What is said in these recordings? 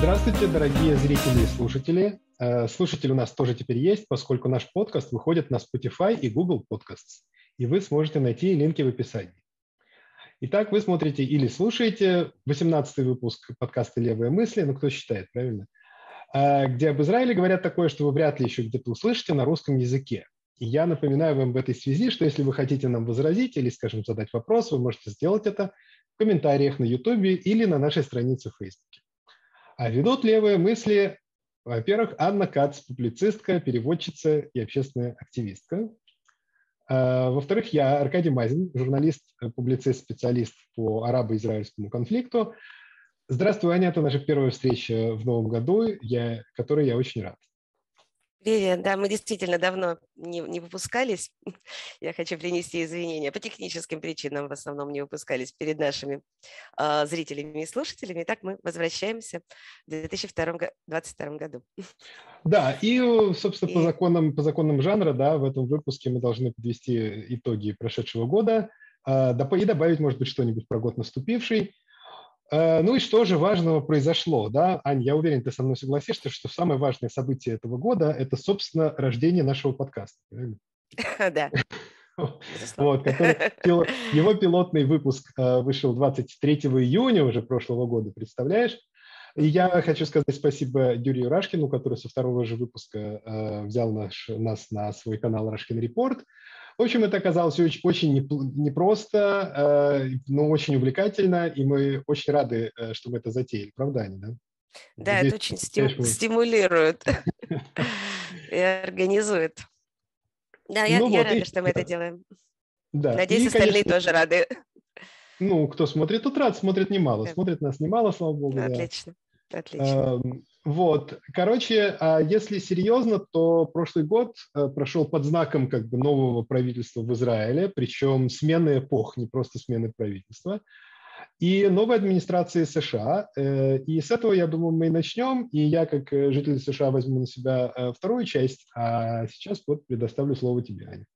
Здравствуйте, дорогие зрители и слушатели. Э, слушатели у нас тоже теперь есть, поскольку наш подкаст выходит на Spotify и Google Podcasts, и вы сможете найти линки в описании. Итак, вы смотрите или слушаете 18-й выпуск подкаста «Левые мысли», ну, кто считает, правильно? Э, где об Израиле говорят такое, что вы вряд ли еще где-то услышите на русском языке. И я напоминаю вам в этой связи, что если вы хотите нам возразить или, скажем, задать вопрос, вы можете сделать это в комментариях на YouTube или на нашей странице в Facebook. А ведут левые мысли, во-первых, Анна Кац, публицистка, переводчица и общественная активистка. А, во-вторых, я Аркадий Мазин, журналист, публицист, специалист по арабо-израильскому конфликту. Здравствуй, Аня, это наша первая встреча в новом году, я, которой я очень рад. Привет, да, мы действительно давно не, не выпускались. Я хочу принести извинения. По техническим причинам в основном не выпускались перед нашими э, зрителями и слушателями. Итак, мы возвращаемся в 2022 году. Да, и, собственно, и... По, законам, по законам жанра, да, в этом выпуске мы должны подвести итоги прошедшего года э, и добавить, может быть, что-нибудь про год наступивший. Э, ну и что же важного произошло, да? Ань, я уверен, ты со мной согласишься, что самое важное событие этого года – это, собственно, рождение нашего подкаста. Да. Вот, который, его пилотный выпуск э, вышел 23 июня уже прошлого года, представляешь? И я хочу сказать спасибо Юрию Рашкину, который со второго же выпуска э, взял наш, нас на свой канал Рашкин Репорт. В общем, это оказалось очень, очень непросто, э, но очень увлекательно, и мы очень рады, э, что мы это затеяли. Правда, Аня, да? Да, Здесь, это очень стим, стимулирует и организует. Да, я, ну я вот, рада, и, что мы это делаем. Да. Надеюсь, и, остальные конечно, тоже рады. Ну, кто смотрит, тот рад, смотрит немало. Смотрит нас немало, слава богу. Отлично. Да. Отлично. Вот, короче, а если серьезно, то прошлый год э, прошел под знаком как бы нового правительства в Израиле, причем смены эпох, не просто смены правительства, и новой администрации США. Э, и с этого, я думаю, мы и начнем. И я, как э, житель США, возьму на себя вторую часть, а сейчас вот предоставлю слово тебе, Аня.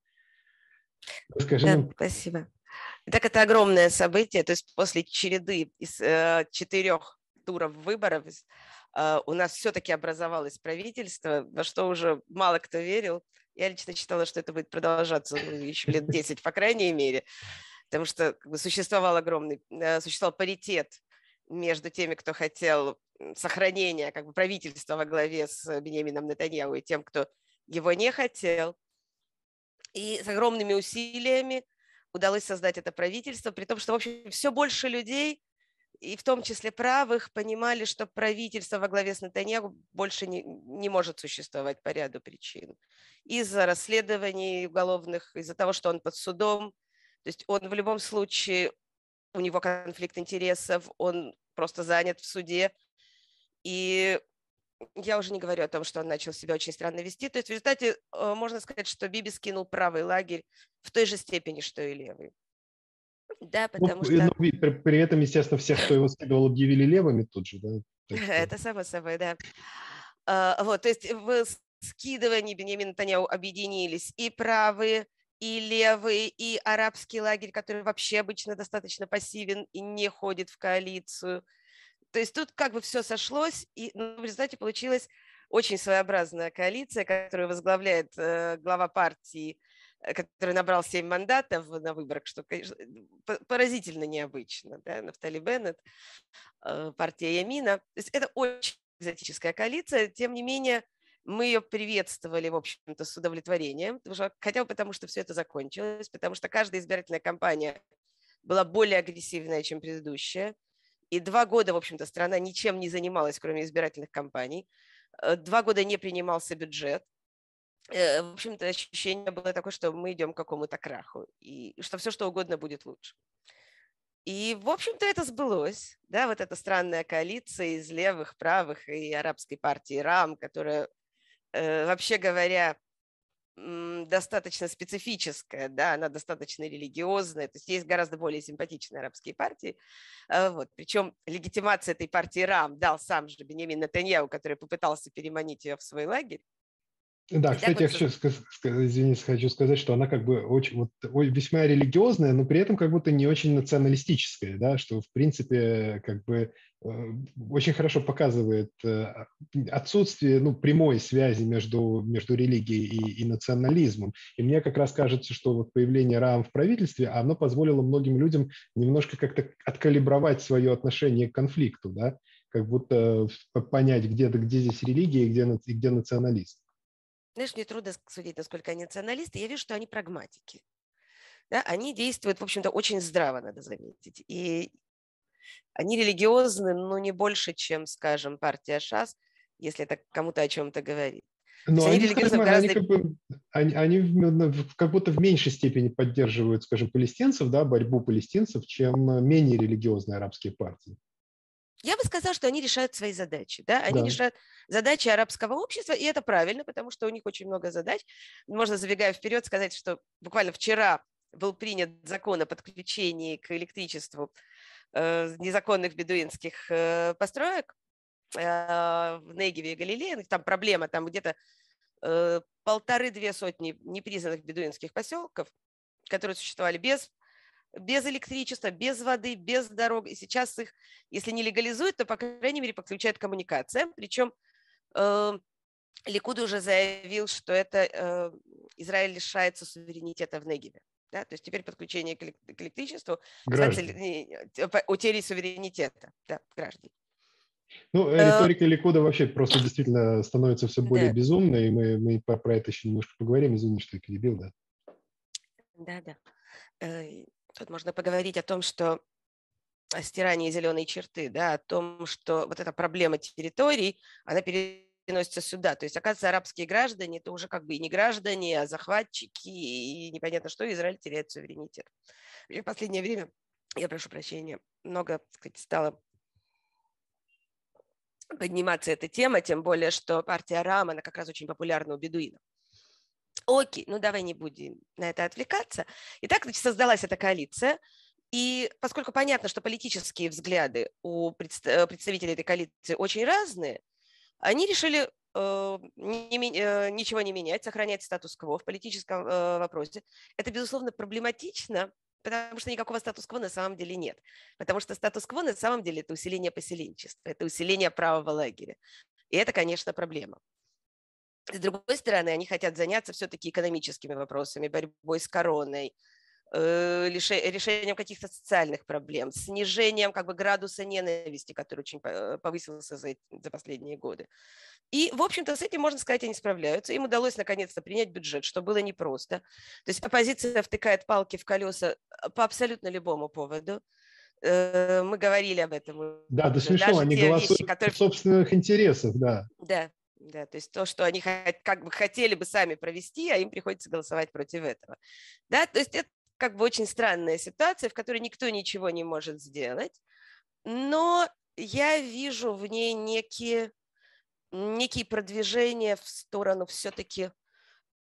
Расскажи да, нам. Спасибо. Так это огромное событие, то есть после череды из э, четырех туров выборов у нас все-таки образовалось правительство, во что уже мало кто верил. Я лично считала, что это будет продолжаться ну, еще лет 10, по крайней мере, потому что как бы, существовал огромный, э, существовал паритет между теми, кто хотел сохранения как бы, правительства во главе с Бенемином Нетаньяу и тем, кто его не хотел. И с огромными усилиями удалось создать это правительство, при том, что, в общем, все больше людей и в том числе правых, понимали, что правительство во главе с Натаньяху больше не, не может существовать по ряду причин. Из-за расследований уголовных, из-за того, что он под судом. То есть он в любом случае, у него конфликт интересов, он просто занят в суде. И я уже не говорю о том, что он начал себя очень странно вести. То есть в результате э, можно сказать, что Биби скинул правый лагерь в той же степени, что и левый. Да, ну, потому ну, что... Ну, при, при этом, естественно, всех, кто его следовал, объявили левыми тут же, да? Это само собой, да. А, вот, то есть в скидывании Бенемина Таняу объединились и правые, и левые, и арабский лагерь, который вообще обычно достаточно пассивен и не ходит в коалицию. То есть тут как бы все сошлось, и ну, в результате получилась очень своеобразная коалиция, которую возглавляет э, глава партии который набрал 7 мандатов на выборах, что, конечно, поразительно необычно. Да? Нафтали Беннет, э, партия Ямина. То есть это очень экзотическая коалиция, тем не менее, мы ее приветствовали, в общем-то, с удовлетворением, хотя бы потому, что все это закончилось, потому что каждая избирательная кампания была более агрессивная, чем предыдущая. И два года, в общем-то, страна ничем не занималась, кроме избирательных кампаний. Э, два года не принимался бюджет. Э, в общем-то, ощущение было такое, что мы идем к какому-то краху, и что все, что угодно будет лучше. И, в общем-то, это сбылось, да, вот эта странная коалиция из левых, правых и арабской партии РАМ, которая, э, вообще говоря, достаточно специфическая, да, она достаточно религиозная, то есть есть гораздо более симпатичные арабские партии, а, вот, причем легитимация этой партии РАМ дал сам же Бенемин Натаньяу, который попытался переманить ее в свой лагерь, Да, и кстати, я хочу, извините, хочу сказать, что она как бы очень, вот, весьма религиозная, но при этом как будто не очень националистическая, да, что в принципе как бы э, очень хорошо показывает э, отсутствие ну, прямой связи между, между религией и, и национализмом. И мне как раз кажется, что вот появление РАМ в правительстве, оно позволило многим людям немножко как-то откалибровать свое отношение к конфликту, да, как будто понять, где, где здесь религия и где, и где национализм. Знаешь, мне трудно судить, насколько они националисты. Я вижу, что они прагматики. Да? Они действуют, в общем-то, очень здраво, надо заметить. И они религиозны, но не больше, чем, скажем, партия ШАС, если это кому-то о чем-то говорит. Но они, они, скажем, гораздо... они, как бы, они, они как будто в меньшей степени поддерживают, скажем, палестинцев, да, борьбу палестинцев, чем менее религиозные арабские партии. Я бы сказала, что они решают свои задачи. Да? Они да. решают задачи арабского общества, и это правильно, потому что у них очень много задач. Можно, забегая вперед, сказать, что буквально вчера был принят закон о подключении к электричеству э, незаконных бедуинских э, построек э, в Негеве и Галилее. Там проблема, там где-то полторы-две сотни непризнанных бедуинских поселков, которые существовали без без электричества, без воды, без дорог. И сейчас их, если не легализуют, то, по крайней мере, подключают к коммуникациям. Причем э, Ликуд уже заявил, что это э, Израиль лишается суверенитета в Негеве. Да? То есть теперь подключение к электричеству утерей суверенитета да, граждан. Ну, э, риторика Ликуда вообще просто действительно становится все более да. безумной, и мы, мы про это еще немножко поговорим. Извини, что я перебил, да? Да, да. Тут можно поговорить о том, что о стирании зеленой черты, да, о том, что вот эта проблема территорий, она переносится сюда. То есть, оказывается, арабские граждане, это уже как бы и не граждане, а захватчики, и непонятно что, Израиль теряет суверенитет. И в последнее время, я прошу прощения, много, так сказать, стало подниматься эта тема, тем более, что партия Рам, она как раз очень популярна у бедуинов. Окей, ну давай не будем на это отвлекаться. Итак, значит, создалась эта коалиция, и поскольку понятно, что политические взгляды у э, представителей этой коалиции очень разные, они решили э, не, э, ничего не менять, сохранять статус-кво в политическом э, вопросе. Это, безусловно, проблематично, потому что никакого статус-кво на самом деле нет. Потому что статус-кво на самом деле это усиление поселенчества, это усиление правого лагеря. И это, конечно, проблема. С другой стороны, они хотят заняться все-таки экономическими вопросами, борьбой с короной, э, решением каких-то социальных проблем, снижением как бы градуса ненависти, который очень повысился за, за последние годы. И, в общем-то, с этим, можно сказать, они справляются. Им удалось наконец-то принять бюджет, что было непросто. То есть оппозиция втыкает палки в колеса э, по абсолютно любому поводу. Э, мы говорили об этом. Да, да смешно, Даже они голосуют вещи, которые... в собственных интересах, да. Да, да, то есть то, что они как бы хотели бы сами провести, а им приходится голосовать против этого. Да, то есть это как бы очень странная ситуация, в которой никто ничего не может сделать, но я вижу в ней некие, некие продвижения в сторону все-таки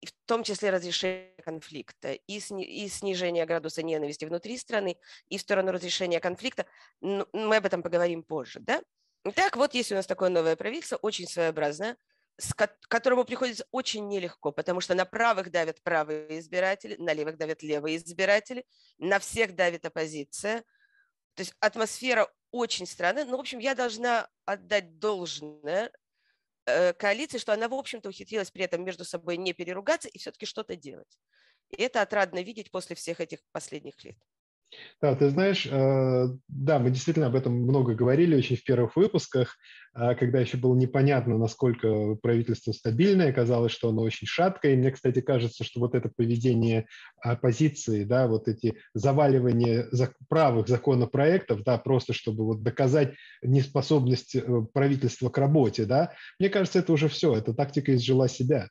в том числе разрешения конфликта и, сни, и снижения градуса ненависти внутри страны, и в сторону разрешения конфликта. Мы об этом поговорим позже, да? Итак, вот есть у нас такое новое правительство, очень своеобразное, с которому приходится очень нелегко, потому что на правых давят правые избиратели, на левых давят левые избиратели, на всех давит оппозиция. То есть атмосфера очень странная. Ну, в общем, я должна отдать должное э, коалиции, что она, в общем-то, ухитрилась при этом между собой не переругаться и все-таки что-то делать. И это отрадно видеть после всех этих последних лет. Да, ты знаешь, э, да, мы действительно об этом много говорили очень в первых выпусках, а, когда еще было непонятно, насколько правительство стабильное, казалось, что оно очень шаткое. И мне, кстати, кажется, что вот это поведение оппозиции, да, вот эти заваливания правых законопроектов, да, просто чтобы вот доказать неспособность э, правительства к работе, да, мне кажется, это уже все, эта тактика изжила себя.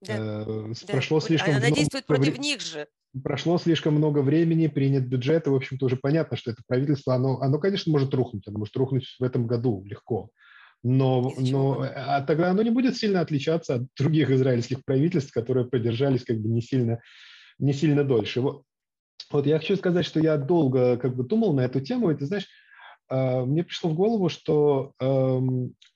Да. Э, прошло да. слишком Она много... действует против них же прошло слишком много времени, принят бюджет, и, в общем-то, уже понятно, что это правительство, оно, оно, конечно, может рухнуть, оно может рухнуть в этом году легко. Но, но а тогда оно не будет сильно отличаться от других израильских правительств, которые продержались как бы не сильно, не сильно дольше. Вот, вот я хочу сказать, что я долго как бы думал на эту тему, и ты знаешь, э, мне пришло в голову, что э,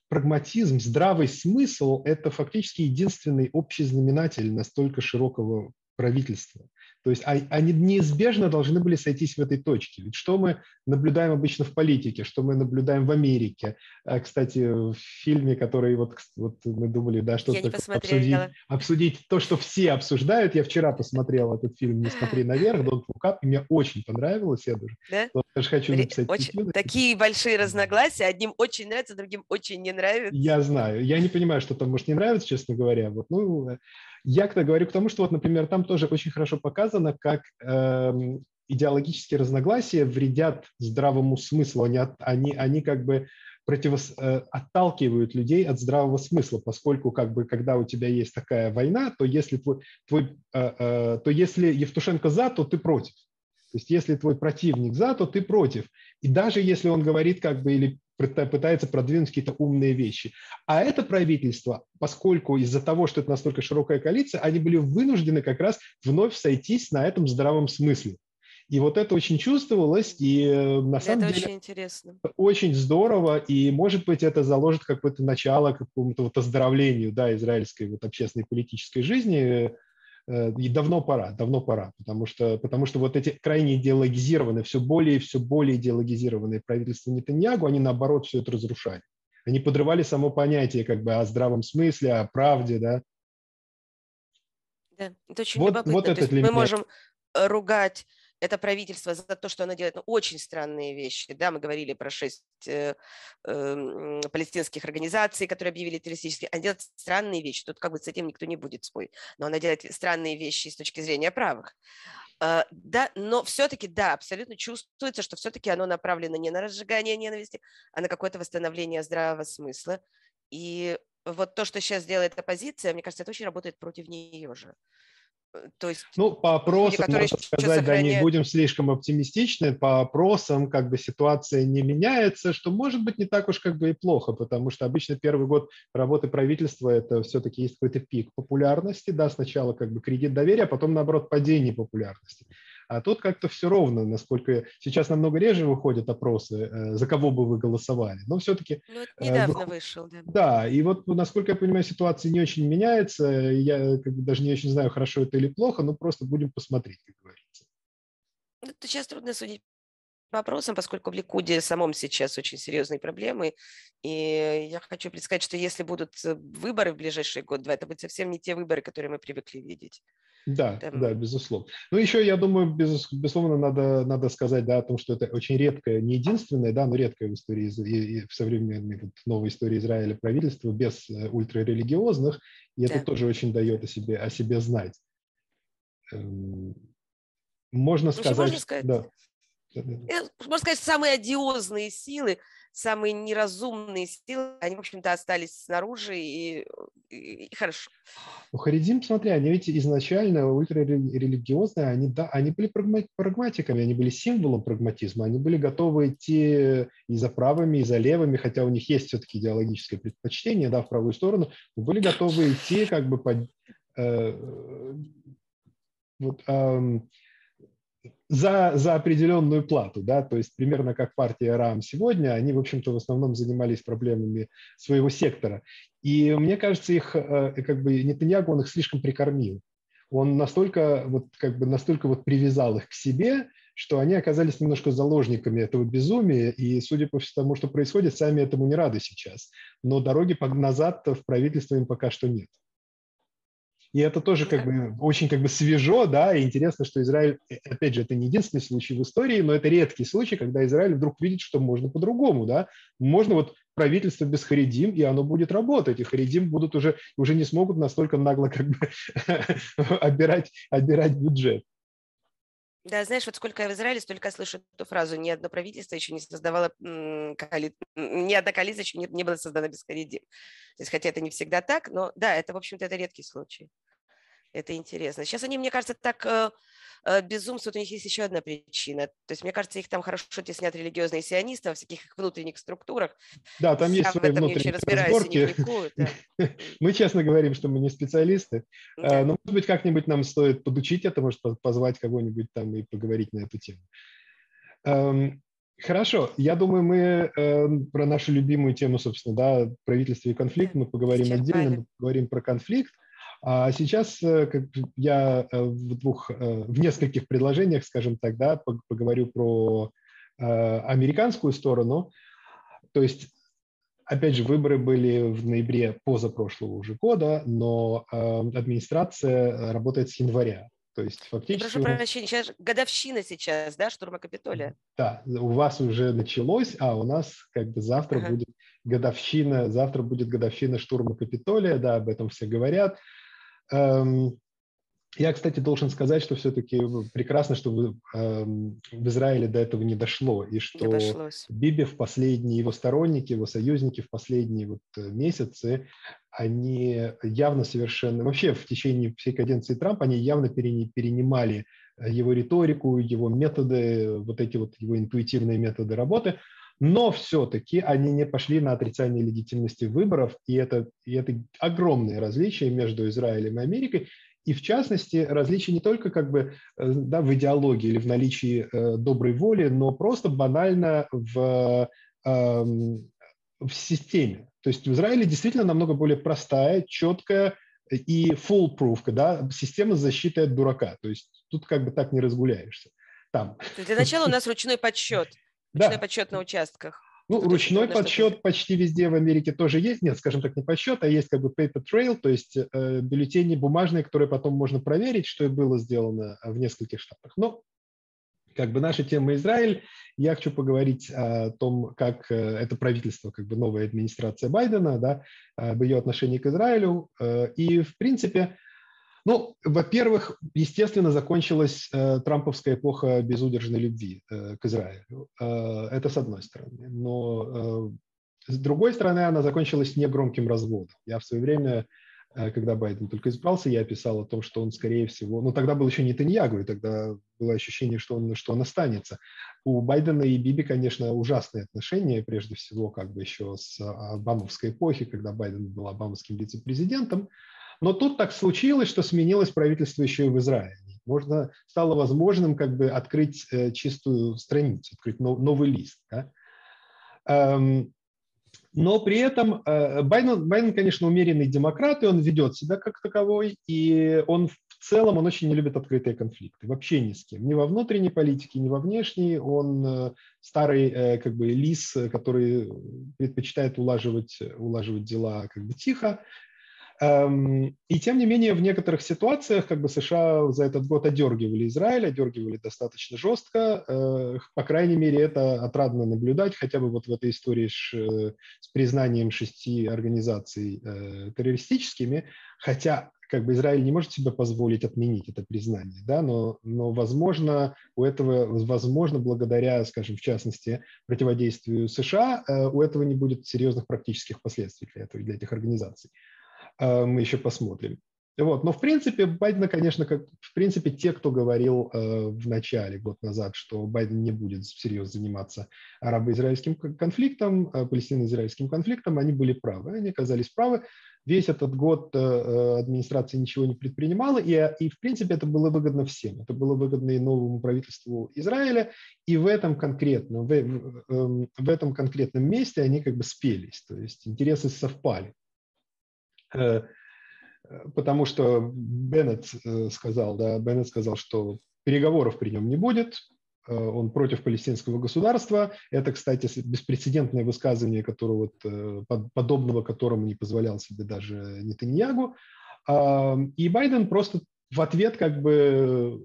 прагматизм, здравый смысл – это фактически единственный общий знаменатель настолько широкого правительства. То есть они неизбежно должны были сойтись в этой точке. Ведь что мы наблюдаем обычно в политике, что мы наблюдаем в Америке. А, кстати, в фильме, который вот, вот мы думали, да, что обсудить, обсудить то, что все обсуждают. Я вчера посмотрел этот фильм «Не смотри наверх», Don't Look Up, и мне очень понравилось. Я даже, да? даже хочу написать очень, Такие большие разногласия. Одним очень нравится, другим очень не нравится. Я знаю. Я не понимаю, что там может не нравится, честно говоря. Вот, ну, я когда говорю к тому, что вот, например, там тоже очень хорошо показано, как э, идеологические разногласия вредят здравому смыслу. Они, они, они как бы противос, э, отталкивают людей от здравого смысла, поскольку как бы когда у тебя есть такая война, то если твой, твой э, э, то если Евтушенко за, то ты против. То есть если твой противник за, то ты против. И даже если он говорит как бы или пытается продвинуть какие-то умные вещи. А это правительство, поскольку из-за того, что это настолько широкая коалиция, они были вынуждены как раз вновь сойтись на этом здравом смысле. И вот это очень чувствовалось, и э, на самом это деле очень интересно. Очень здорово, и может быть это заложит какое-то начало какому-то вот оздоровлению да, израильской вот общественной политической жизни, и давно пора, давно пора, потому что, потому что вот эти крайне идеологизированные, все более и все более идеологизированные правительства Нетаньягу, они наоборот все это разрушали. Они подрывали само понятие как бы о здравом смысле, о правде, да. Да, это очень вот, любопытно. Вот это для мы можем э, ругать это правительство за то, что оно делает ну, очень странные вещи. Да, мы говорили про шесть э, э, палестинских организаций, которые объявили террористические. Она делает странные вещи. Тут как бы с этим никто не будет спорить. Но она делает странные вещи с точки зрения правых. Э, да, но все-таки, да, абсолютно чувствуется, что все-таки оно направлено не на разжигание ненависти, а на какое-то восстановление здравого смысла. И вот то, что сейчас делает оппозиция, мне кажется, это очень работает против нее же. Э, то есть ну, по опросам, люди, можно сказать, сохраняют... да, не будем слишком оптимистичны, по опросам как бы ситуация не меняется, что может быть не так уж как бы и плохо, потому что обычно первый год работы правительства это все-таки есть какой-то пик популярности, да, сначала как бы кредит доверия, а потом наоборот падение популярности. А тут как-то все ровно, насколько сейчас намного реже выходят опросы, э, за кого бы вы голосовали. Но все-таки... Ну, это недавно э, вышел, да. Да, и вот, насколько я понимаю, ситуация не очень меняется. Я как бы, даже не очень знаю, хорошо это или плохо, но просто будем посмотреть, как говорится. Ну, сейчас трудно судить вопросам, поскольку в Ликуде самом сейчас очень серьезные проблемы. И я хочу предсказать, что если будут э, выборы в ближайший год-два, это будут совсем не те выборы, которые мы привыкли видеть. Да, Там... да, безусловно. Ну, еще, я думаю, без, безусловно, надо, надо сказать да, о том, что это очень редкое, не единственное, да, но редкое в истории, и, и в современной вот, новой истории Израиля правительство без э, ультрарелигиозных, и это да. тоже очень дает о себе, о себе знать. Эм, можно сказать, можно сказать, да. Можно сказать, самые одиозные силы самые неразумные силы, они, в общем-то, остались снаружи, и, и, и хорошо. Ну, Харидим, смотри, они ведь изначально ультрарелигиозные, они, да, они были прагматиками, они были символом прагматизма, они были готовы идти и за правыми, и за левыми, хотя у них есть все-таки идеологическое предпочтение, да, в правую сторону, но были готовы идти как бы под... Э, вот, э, за, за определенную плату, да, то есть примерно как партия РАМ сегодня, они, в общем-то, в основном занимались проблемами своего сектора. И мне кажется, их, э, как бы, Нетаньягу, он их слишком прикормил. Он настолько, вот, как бы, настолько вот привязал их к себе, что они оказались немножко заложниками этого безумия, и, судя по тому, что происходит, сами этому не рады сейчас. Но дороги назад в правительство им пока что нет. И это тоже как бы очень как бы свежо, да, и интересно, что Израиль, э, опять же, это не единственный случай в истории, но это редкий случай, когда Израиль вдруг видит, что можно по-другому, да. Можно вот правительство без Харидим, и оно будет работать, и Харидим будут уже, уже не смогут настолько нагло как бы отбирать, отбирать бюджет. Да, знаешь, вот сколько я в Израиле, столько слышу эту фразу. Ни одно правительство еще не создавало, коали... ни одна коалиция еще не, не была создана без Харидим. То есть, хотя это не всегда так, но да, это, в общем-то, это редкий случай. Это интересно. Сейчас они, мне кажется, так э, э, безумствуют. У них есть еще одна причина. То есть, мне кажется, их там хорошо теснят религиозные сионисты во всяких их внутренних структурах. Да, там есть свои внутренние разборки. Да. Мы честно говорим, что мы не специалисты. Да. Но, может быть, как-нибудь нам стоит подучить это, может, позвать кого-нибудь там и поговорить на эту тему. Эм, Хорошо, я думаю, мы э, про нашу любимую тему, собственно, да, правительство и конфликт, мы поговорим отдельно, мы поговорим про конфликт. А сейчас э, как я э, в двух, э, в нескольких предложениях, скажем так, да, поговорю про американскую сторону. То есть, опять же, выборы были в ноябре позапрошлого уже года, но администрация работает с января. То есть фактически... Прошу прощения, сейчас годовщина сейчас, да, штурма Капитолия? Да, у вас уже началось, а у нас как бы завтра ага. будет годовщина, завтра будет годовщина штурма Капитолия, да, об этом все говорят. Эм, я, кстати, должен сказать, что все-таки прекрасно, что в, эм, в Израиле до этого не дошло, и что Дошлось. Биби в последние, его сторонники, его союзники в последние вот э, месяцы, они явно совершенно, вообще в течение всей каденции Трампа, они явно перенимали его риторику, его методы, вот эти вот его интуитивные методы работы, но все-таки они не пошли на отрицание легитимности выборов, и это, и это огромное различие между Израилем и Америкой, и в частности различие не только как бы э, да, в идеологии или в наличии э, доброй воли, но просто банально в, э, в системе. То есть в Израиле действительно намного более простая, четкая и foolproof, да, система защиты от дурака. То есть тут как бы так не разгуляешься. Там. Для начала у нас ручной подсчет. Ручной да. подсчет на участках. Ну, Тут ручной подсчет почти везде в Америке тоже есть. Нет, скажем так, не подсчет, а есть как бы paper trail, то есть э, бюллетени бумажные, которые потом можно проверить, что и было сделано в нескольких штатах. Но как бы наша тема Израиль. Я хочу поговорить о том, как э, это правительство, как бы новая администрация Байдена, да, об ее отношении к Израилю. Э, и, в принципе, ну, во-первых, естественно, закончилась э, трамповская эпоха безудержной любви э, к Израилю. Э, это с одной стороны. Но э, с другой стороны, она закончилась негромким разводом. Я в свое время, э, когда Байден только избрался, я писал о том, что он, скорее всего, ну, тогда был еще не Таньягу, и тогда было ощущение, что он, что он останется. У Байдена и Биби, конечно, ужасные отношения, прежде всего, как бы еще с Обамовской эпохи, когда Байден был обамовским вице-президентом. Но тут так случилось, что сменилось правительство еще и в Израиле. Можно, стало возможным как бы открыть э, чистую страницу, открыть нов, новый лист. Да? Эм, но при этом э, Байден, Байден, конечно, умеренный демократ, и он ведет себя как таковой, и он в целом он очень не любит открытые конфликты, вообще ни с кем, ни во внутренней политике, ни во внешней. Он э, старый как бы лис, который предпочитает улаживать, улаживать дела как бы тихо, и тем не менее, в некоторых ситуациях как бы США за этот год одергивали Израиль, одергивали достаточно жестко. Э, по крайней мере, это отрадно наблюдать, хотя бы вот в этой истории с признанием шести организаций э, террористическими, хотя как бы Израиль не может себе позволить отменить это признание, да, но, но возможно, у этого, возможно, благодаря, скажем, в частности, противодействию США, э, у этого не будет серьезных практических последствий для, этого, для этих организаций. Э, мы еще посмотрим. Вот. Но в принципе Байдена, конечно, как в принципе те, кто говорил э, в начале, год назад, что Байден не будет всерьез заниматься арабо-израильским конфликтом, э, палестино-израильским конфликтом, они были правы, они оказались правы. Весь этот год э, э администрация ничего не предпринимала, и, и в принципе это было выгодно всем. Это было выгодно и новому правительству Израиля, и в этом конкретном, в, в, эм, в этом конкретном месте они как бы спелись, то есть интересы совпали. Э, потому что Беннет э, сказал, да, Беннет сказал, что переговоров при нем не будет, э, он против палестинского государства. Это, кстати, беспрецедентное высказывание, которого, подобного которому не позволял себе даже Нетаньягу. И Байден просто в ответ как бы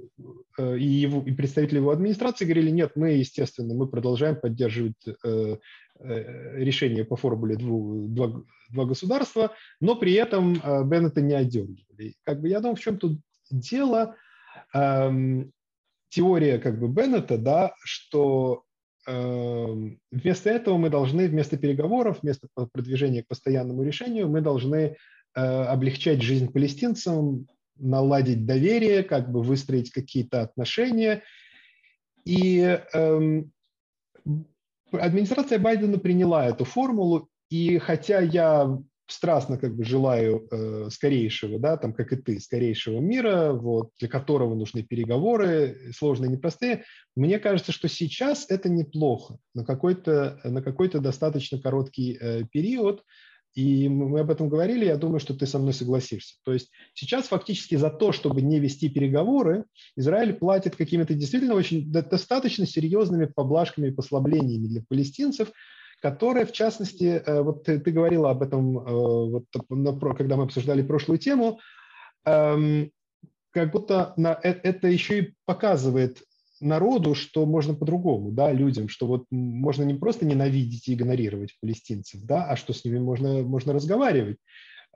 и, его, и представители его администрации говорили, нет, мы, естественно, мы продолжаем поддерживать решение по формуле дву, два государства, но при этом э, Беннета не отдергивали. Как бы я думаю, в чем тут дело? Эм, теория как бы Беннета, да, что эм, вместо этого мы должны, вместо переговоров, вместо продвижения к постоянному решению, мы должны э, облегчать жизнь палестинцам, наладить доверие, как бы выстроить какие-то отношения. И эм, администрация Байдена приняла эту формулу, и хотя я страстно как бы желаю э, скорейшего, да, там, как и ты, скорейшего мира, вот, для которого нужны переговоры, сложные, непростые. Мне кажется, что сейчас это неплохо на какой-то, на какой-то достаточно короткий э, период, и мы об этом говорили, я думаю, что ты со мной согласишься. То есть сейчас фактически за то, чтобы не вести переговоры, Израиль платит какими-то действительно очень достаточно серьезными поблажками и послаблениями для палестинцев, которые, в частности, э, вот ты, ты говорила об этом, э, вот, когда мы обсуждали прошлую тему, эм, как будто на, э, это еще и показывает народу, что можно по-другому, да, людям, что вот можно не просто ненавидеть и игнорировать палестинцев, да, а что с ними можно, можно разговаривать.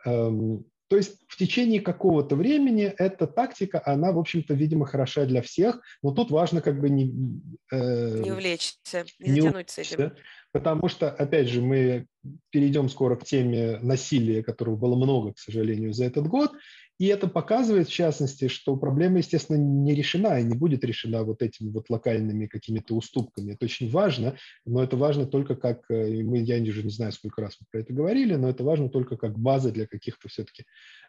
Эм, то есть в течение какого-то времени эта тактика, она, в общем-то, видимо, хороша для всех, но тут важно как бы не... Э, не увлечься, не, не затянуть с этим. Потому что, опять же, мы перейдем скоро к теме насилия, которого было много, к сожалению, за этот год, и это показывает, в частности, что проблема, естественно, не решена и не будет решена вот этими вот локальными какими-то уступками. Это очень важно, но это важно только как, э, мы, я уже не знаю, сколько раз мы про это говорили, но это важно только как база для каких-то все-таки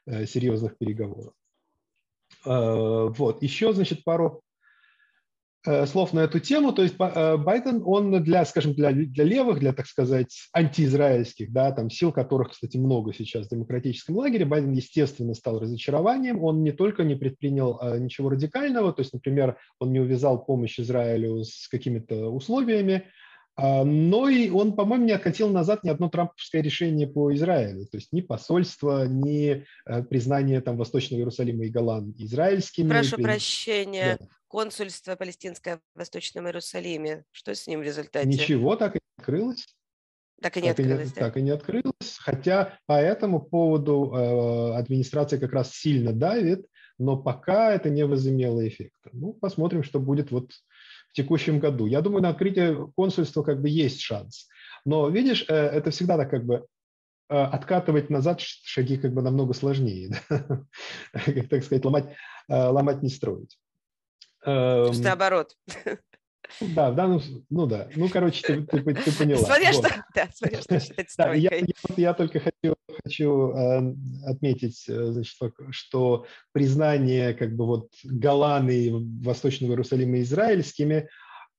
э, серьезных переговоров. Э, вот, еще, значит, пару слов на эту тему. То есть э, Байден, он для, скажем, для, для левых, для, так сказать, антиизраильских, да, там сил, которых, кстати, много сейчас в демократическом лагере, Байден, естественно, стал разочарованием. Он не только не предпринял э, ничего радикального, то есть, например, он не увязал помощь Израилю с какими-то условиями, но и он, по-моему, не откатил назад ни одно трамповское решение по Израилю. То есть ни посольство, ни признание там, Восточного Иерусалима и Голланд израильскими. Прошу прощения. Да консульство палестинское в Восточном Иерусалиме. Что с ним в результате? Ничего, так и не открылось. Так и не так открылось, и не, да? Так и не открылось. Хотя по этому поводу э, администрация как раз сильно давит, но пока это не возымело эффекта. Ну, посмотрим, что будет вот текущем году. Я думаю, на открытие консульства как бы есть шанс. Но, видишь, э, это всегда так как бы э, откатывать назад шаги как бы намного сложнее. Да? как так сказать, ломать, э, ломать не строить. Наоборот. Да, в данном ну да. Ну, короче, ты, ты, ты поняла. Смотря вот. что, да, смотря что считать да, я, я, я только хочу, хочу э, отметить, э, значит, что признание как бы вот Голланы, Восточного Иерусалима израильскими,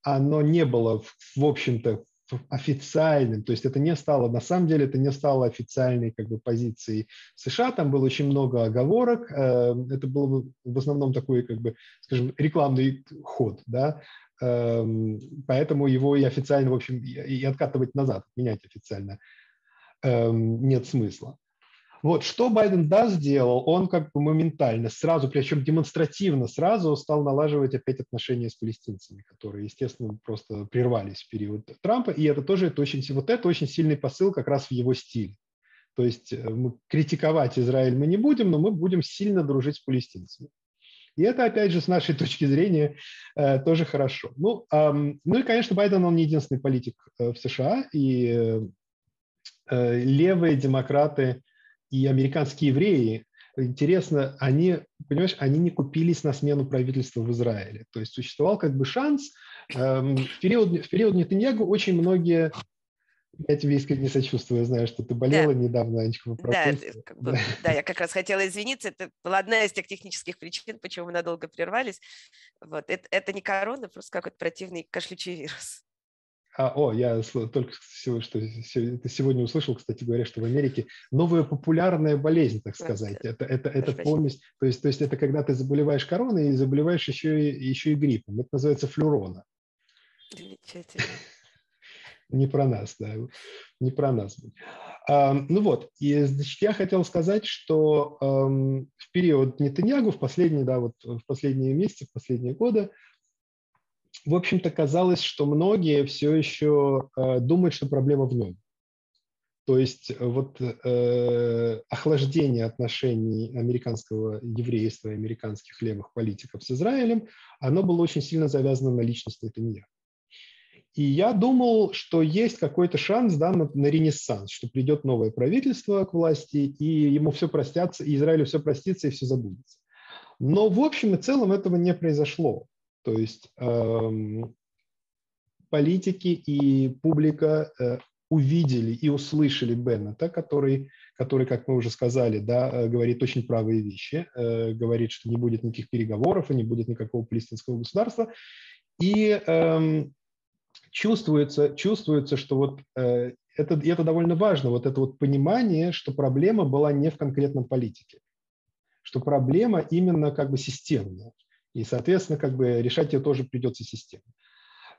оно не было, в общем-то, официальным, то есть это не стало, на самом деле это не стало официальной как бы позицией США, там было очень много оговорок, э, это был в основном такой, как бы, скажем, рекламный ход, да, эм, поэтому его и официально, в общем, и откатывать назад, менять официально эм, нет смысла. Вот, что Байден да сделал, он как бы моментально, сразу, причем демонстративно сразу стал налаживать опять отношения с палестинцами, которые, естественно, просто прервались в период Трампа, и это тоже это очень, вот это очень сильный посыл как раз в его стиле. То есть э, критиковать Израиль мы не будем, но мы будем сильно дружить с палестинцами. И это, опять же, с нашей точки зрения, э, тоже хорошо. Ну, ну и, конечно, Байден, он не единственный политик э, в США, и левые демократы – и американские евреи, интересно, они, понимаешь, они не купились на смену правительства в Израиле. То есть существовал как бы шанс. Эм, в период, в период Нетаньягу очень многие я тебе искренне сочувствую, знаю, что ты болела да. недавно, Анечка, да, как бы, да. да, я как раз хотела извиниться. Это была одна из тех технических причин, почему мы надолго прервались. Вот. Это, это не корона, просто какой-то противный кашлючий вирус. А, о, я только что это сегодня услышал, кстати говоря, что в Америке новая популярная болезнь, так сказать. Это, это, это помесь, то есть, то есть это когда ты заболеваешь короной и заболеваешь еще и, еще и гриппом. Это называется флюрона. Замечательно. Не про нас, да, не про нас. А, ну вот, и значит, я хотел сказать, что эм, в период Нетаньягу, в последние, да, вот в последние месяцы, в последние годы, в общем-то, казалось, что многие все еще э, думают, что проблема в нем. То есть э, вот э, охлаждение отношений американского еврейства и американских левых политиков с Израилем, оно было очень сильно завязано на личность Нетаньяху. И я думал, что есть какой-то шанс да, на, на ренессанс, что придет новое правительство к власти, и ему все простятся, и Израилю все простится, и все забудется. Но в общем и целом этого не произошло. То есть эм, политики и публика э, увидели и услышали Беннета, который, который, как мы уже сказали, да, э, говорит очень правые вещи, э, говорит, что не будет никаких переговоров и не будет никакого палестинского государства. И эм, чувствуется, чувствуется, что вот э, это, это довольно важно, вот это вот понимание, что проблема была не в конкретном политике, что проблема именно как бы системная. И, соответственно, как бы решать ее тоже придется системно.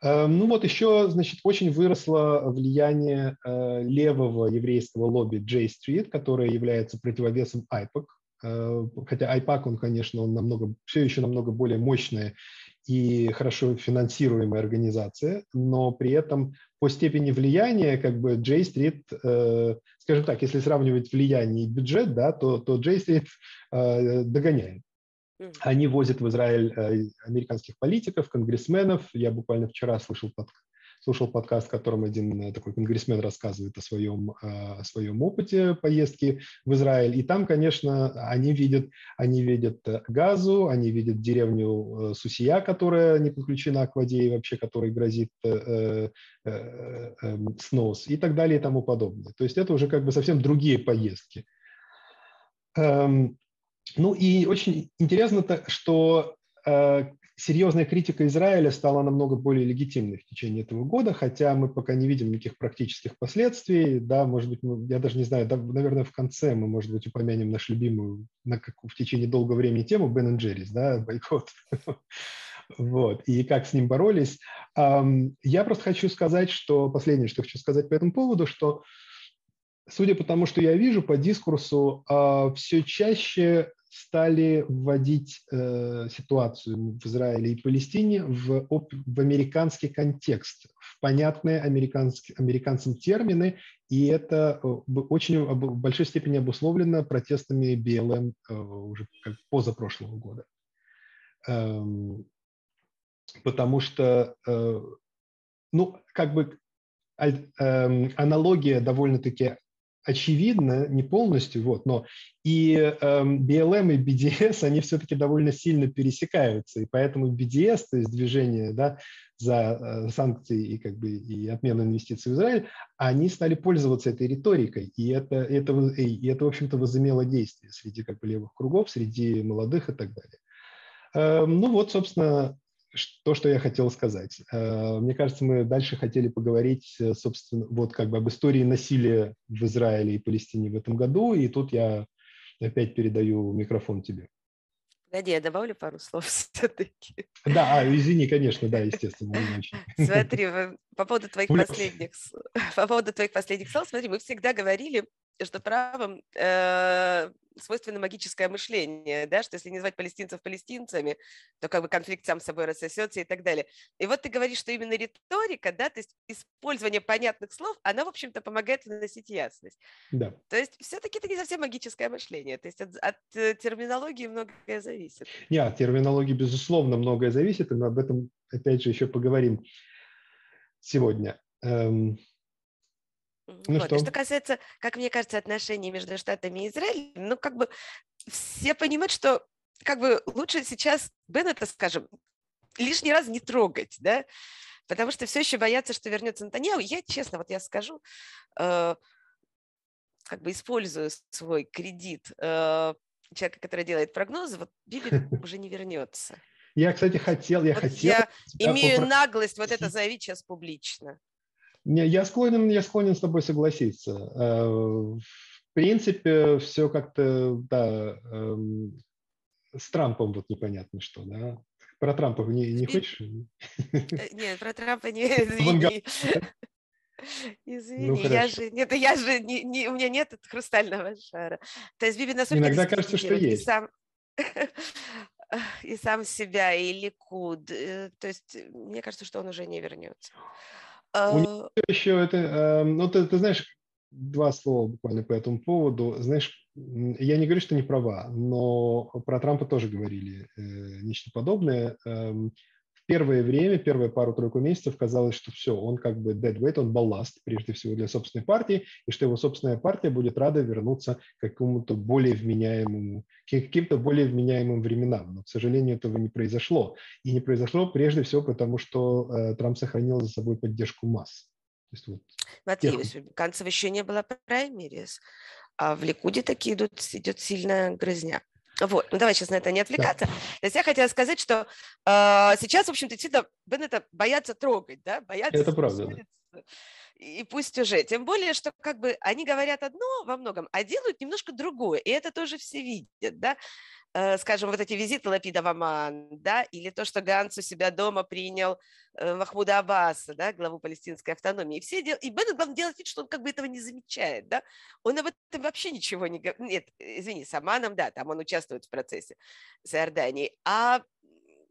Эм, ну вот еще, значит, очень выросло влияние э, левого еврейского лобби J Street, которое является противовесом IPAC. Э, хотя IPAC, он, конечно, он намного, все еще намного более мощная и хорошо финансируемая организация, но при этом по степени влияния, как бы J Street, э, скажем так, если сравнивать влияние и бюджет, да, то, то J Street догоняет. Они возят в Израиль э, американских политиков, конгрессменов. Я буквально вчера слышал, под, слушал подкаст, в котором один э, такой конгрессмен рассказывает о своем, э, о своем опыте поездки в Израиль. И там, конечно, они видят, они видят газу, они видят деревню Сусия, которая не подключена к воде и вообще которой грозит э, э, э, снос и так далее и тому подобное. То есть это уже как бы совсем другие поездки. Эм, ну и очень интересно, что э, серьезная критика Израиля стала намного более легитимной в течение этого года, хотя мы пока не видим никаких практических последствий. Да, может быть, мы, я даже не знаю, да, наверное, в конце мы, может быть, упомянем нашу любимую на, как, в течение долгого времени тему Бен Джеррис, да, бойкот. Вот, и как с ним боролись. Я просто хочу сказать, что последнее, что хочу сказать по этому поводу, что судя по тому, что я вижу по дискурсу, а, все чаще стали вводить э, ситуацию в Израиле и Палестине в, в американский контекст, в понятные американцам термины, и это э, очень в большой степени обусловлено протестами БЛМ э, уже как позапрошлого года. Эм, потому что, э, ну, как бы эм, аналогия довольно-таки очевидно, не полностью, вот, но и э, BLM и BDS, они все-таки довольно сильно пересекаются, и поэтому BDS, то есть движение да, за э, санкции и, как бы, и отмену инвестиций в Израиль, они стали пользоваться этой риторикой, и это, это, и это в общем-то, возымело действие среди как бы, левых кругов, среди молодых и так далее. Э, ну вот, собственно, то, что я хотел сказать. Э, мне кажется, мы дальше хотели поговорить, э, собственно, вот как бы об истории насилия в Израиле и Палестине в этом году, и тут я опять передаю микрофон тебе. Погоди, я добавлю пару слов все-таки. Да, а, извини, конечно, да, естественно. Смотри, по поводу твоих последних, по поводу твоих последних слов, смотри, мы всегда говорили, что правом э, свойственно магическое мышление, да, что если не звать палестинцев палестинцами, то как бы конфликт сам собой рассосется и так далее. И вот ты говоришь, что именно риторика, да, то есть использование понятных слов, она, в общем-то, помогает вносить ясность. Да. То есть все-таки это не совсем магическое мышление, то есть от, от э, терминологии многое зависит. Нет, от терминологии, безусловно, многое зависит, и мы об этом, опять же, еще поговорим сегодня. Эм, ну вот. что? что касается, как мне кажется, отношений между Штатами и Израилем, ну, как бы все понимают, что как бы лучше сейчас Беннета, скажем, лишний раз не трогать, да, потому что все еще боятся, что вернется Натаньяу. Я, честно, вот я скажу, э, как бы использую свой кредит э, человека, который делает прогнозы, вот Биби уже не вернется. Я, кстати, хотел, я вот хотел... Я имею попро... наглость вот это заявить сейчас публично. Я склонен, я склонен с тобой согласиться. Э, в принципе, все как-то, да, эм, с Трампом вот непонятно что, да. Про Трампа не, не хочешь? Э, нет, про Трампа не, извини. Извини, ну, я же, нет, я же, не, не, у меня нет хрустального шара. То есть Биби настолько Иногда кажется, что есть. Сам, и сам себя, и Ликуд. Э, то есть мне кажется, что он уже не вернется. У него а, еще это, эм, ну ты, ты знаешь, два слова буквально по этому поводу. Знаешь, я не говорю, что не права, но про Трампа тоже говорили э, нечто подобное. Эм, первое время, первые пару-тройку месяцев казалось, что все, он как бы dead weight, он балласт, прежде всего для собственной партии, и что его собственная партия будет рада вернуться к какому-то более вменяемому, к каким-то более вменяемым временам. Но, к сожалению, этого не произошло. И не произошло прежде всего потому, что э, Трамп сохранил за собой поддержку масс. есть, вот, Смотри, тех... у Канцева еще не было праймерис, а в Ликуде такие идут, идет сильная грызня. Вот, ну давай сейчас на это не отвлекаться. Да. То есть я хотела сказать, что э, сейчас, в общем-то, действительно Беннета боятся трогать, да, боятся... Это правда, да. И пусть уже. Тем более, что как бы они говорят одно во многом, а делают немножко другое. И это тоже все видят, да. Э, скажем, вот эти визиты Лапида в Оман, да, или то, что Ганс у себя дома принял э, Махмуда Аббаса, да, главу палестинской автономии. И, все дел... и Беннет, главное, делать вид, что он как бы этого не замечает, да. Он об этом вообще ничего не говорит. Нет, извини, с Аманом, да, там он участвует в процессе с Иорданией. А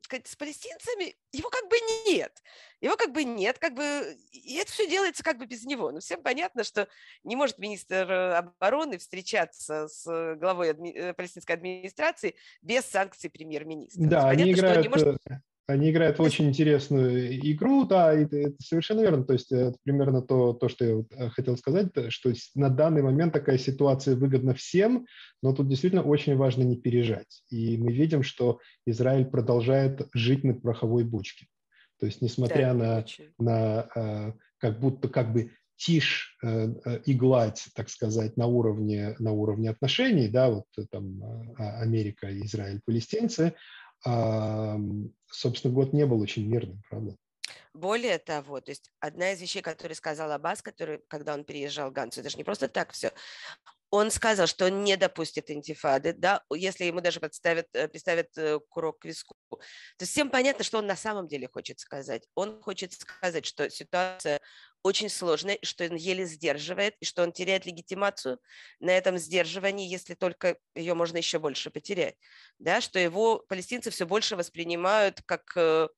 сказать, с палестинцами его как бы нет. Его как бы нет, как бы, и это все делается как бы без него. Но всем понятно, что не может министр обороны встречаться с главой адми... Э, палестинской администрации без санкций премьер-министра. Да, они играют, может... Они играют в очень интересную игру, да, это, это совершенно верно. То есть это примерно то, то, что я э, хотел сказать, что на данный момент такая ситуация выгодна всем, но тут действительно очень важно не пережать. И мы видим, что Израиль продолжает жить на пороховой бочке. То есть несмотря да, на, на э, как будто как бы тишь э, и гладь, так сказать, на уровне, на уровне отношений, да, вот там а, Америка, Израиль, палестинцы, собственно, год не был очень мирным, правда? Более того, то есть одна из вещей, которые сказал Аббас, который, когда он переезжал Ганцу, это же не просто так все. Он сказал, что он не допустит интифады, да, если ему даже подставят, э, представят э, курок к виску. То есть всем понятно, что он на самом деле хочет сказать. Он хочет сказать, что ситуация очень сложная, что он еле сдерживает, и что он теряет легитимацию на этом сдерживании, если только ее можно еще больше потерять. Да, что его палестинцы все больше воспринимают как э,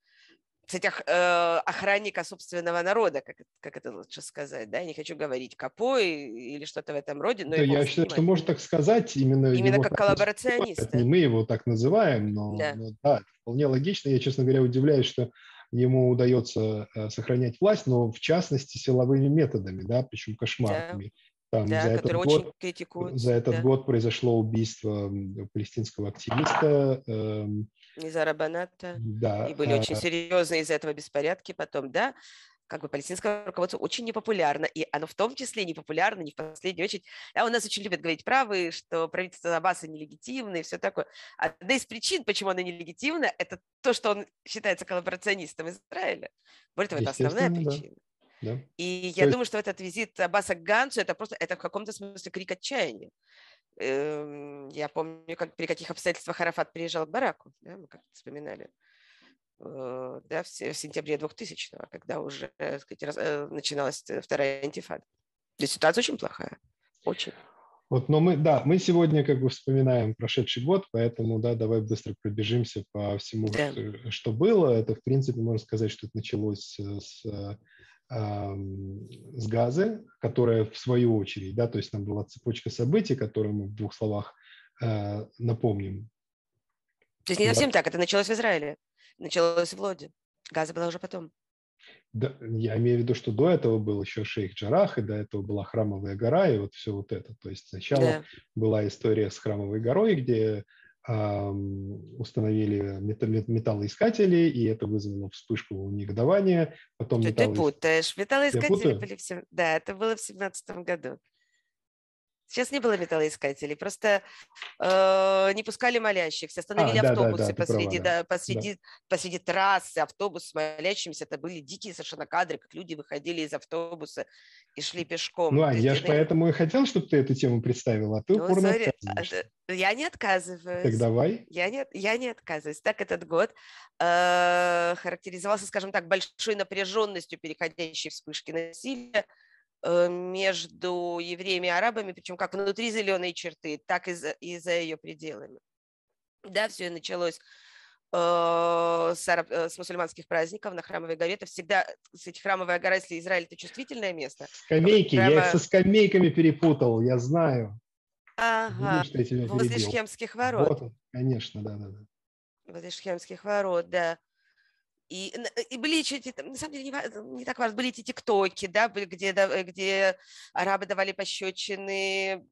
кстати, э, охранника собственного народа, как, как это лучше сказать, да, я не хочу говорить капо или что-то в этом роде. Но да, я считаю, что можно так сказать, именно, именно как коллаборационист. Не мы его так называем, но да. но да, вполне логично. Я, честно говоря, удивляюсь, что ему удается э, сохранять власть, но в частности силовыми методами, да, причем кошмарными. Да. Там, да, за этот год, критикуют. За этот да. год произошло убийство палестинского активиста. Э, Низара Баната. Да. И были а... очень серьезные из-за этого беспорядки потом, да как бы палестинское руководство очень непопулярно, и оно в том числе непопулярно, не в последнюю очередь. А у нас очень любят говорить правые, что правительство Аббаса нелегитимно и все такое. Одна из причин, почему оно нелегитимно, это то, что он считается коллаборационистом Израиля. Более того, это основная причина. Да. И я то думаю, что этот визит Аббаса к Гансу, это просто, это в каком-то смысле крик отчаяния. Эм, я помню, как, при каких обстоятельствах Арафат приезжал к Бараку, да, мы как-то вспоминали. Э, да, в сентябре 2000-го, когда уже э, сказать, э, начиналась вторая антифада. То ситуация очень плохая, очень. Вот, но мы, да, мы сегодня как бы вспоминаем прошедший год, поэтому, да, давай быстро пробежимся по всему, да. что, что было. Это, в принципе, можно сказать, что это началось с, с Газы, которая в свою очередь, да, то есть там была цепочка событий, которые мы в двух словах э, напомним. То есть не совсем да. так, это началось в Израиле началось в Лоде. Газа была уже потом. Да, я имею в виду, что до этого был еще шейх Джарах, и до этого была храмовая гора, и вот все вот это. То есть сначала да. была история с храмовой горой, где установили металлоискатели, и это вызвало вспышку негодования. Потом Ты, металлоис... путаешь. Металлоискатели были в... Да, это было в семнадцатом году. Сейчас не было металлоискателей, просто э, не пускали молящихся, остановили а, автобусы да, да, посреди, права, да, посреди, да. посреди трассы, автобус с молящимися. Это были дикие совершенно кадры, как люди выходили из автобуса и шли пешком. Ну, а я же поэтому и хотел, чтобы ты эту тему представила, а ты ну, упорно sorry, Я не отказываюсь. Так давай. Я не, я не отказываюсь. Так этот год э, характеризовался, скажем так, большой напряженностью переходящей вспышки насилия, Э, между евреями и арабами, причем как внутри зеленой черты, так и за, и за ее пределами. Да, все началось э, с, араб, э, с мусульманских праздников на Храмовой горе. Это всегда, кстати, Храмовая гора, если Израиль, это чувствительное место. Скамейки, Храма... я их со скамейками перепутал, я знаю. Ага, Видишь, я возле. Шхемских ворот. Вот, конечно, да, да, да. Возле Шхемских ворот, да. И, э, и были эти, на самом деле, не, не так важно, были эти тиктоки, да, где, где арабы давали пощечины,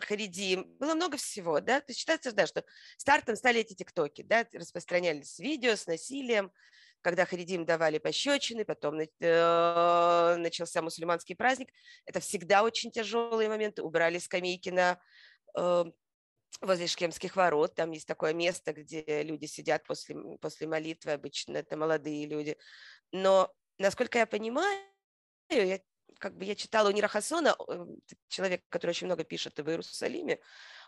харидим, было много всего, да, то есть считается, да, что стартом стали эти тиктоки, да, распространялись видео с насилием, когда Харидим давали пощечины, потом э, начался мусульманский праздник. Это всегда очень тяжелые моменты. Убрали скамейки на э, возле Шкемских ворот. Там есть такое место, где люди сидят после, после молитвы. Обычно это молодые люди. Но, насколько я понимаю, я, как бы я читала у Нира Хасона, человек, который очень много пишет в Иерусалиме,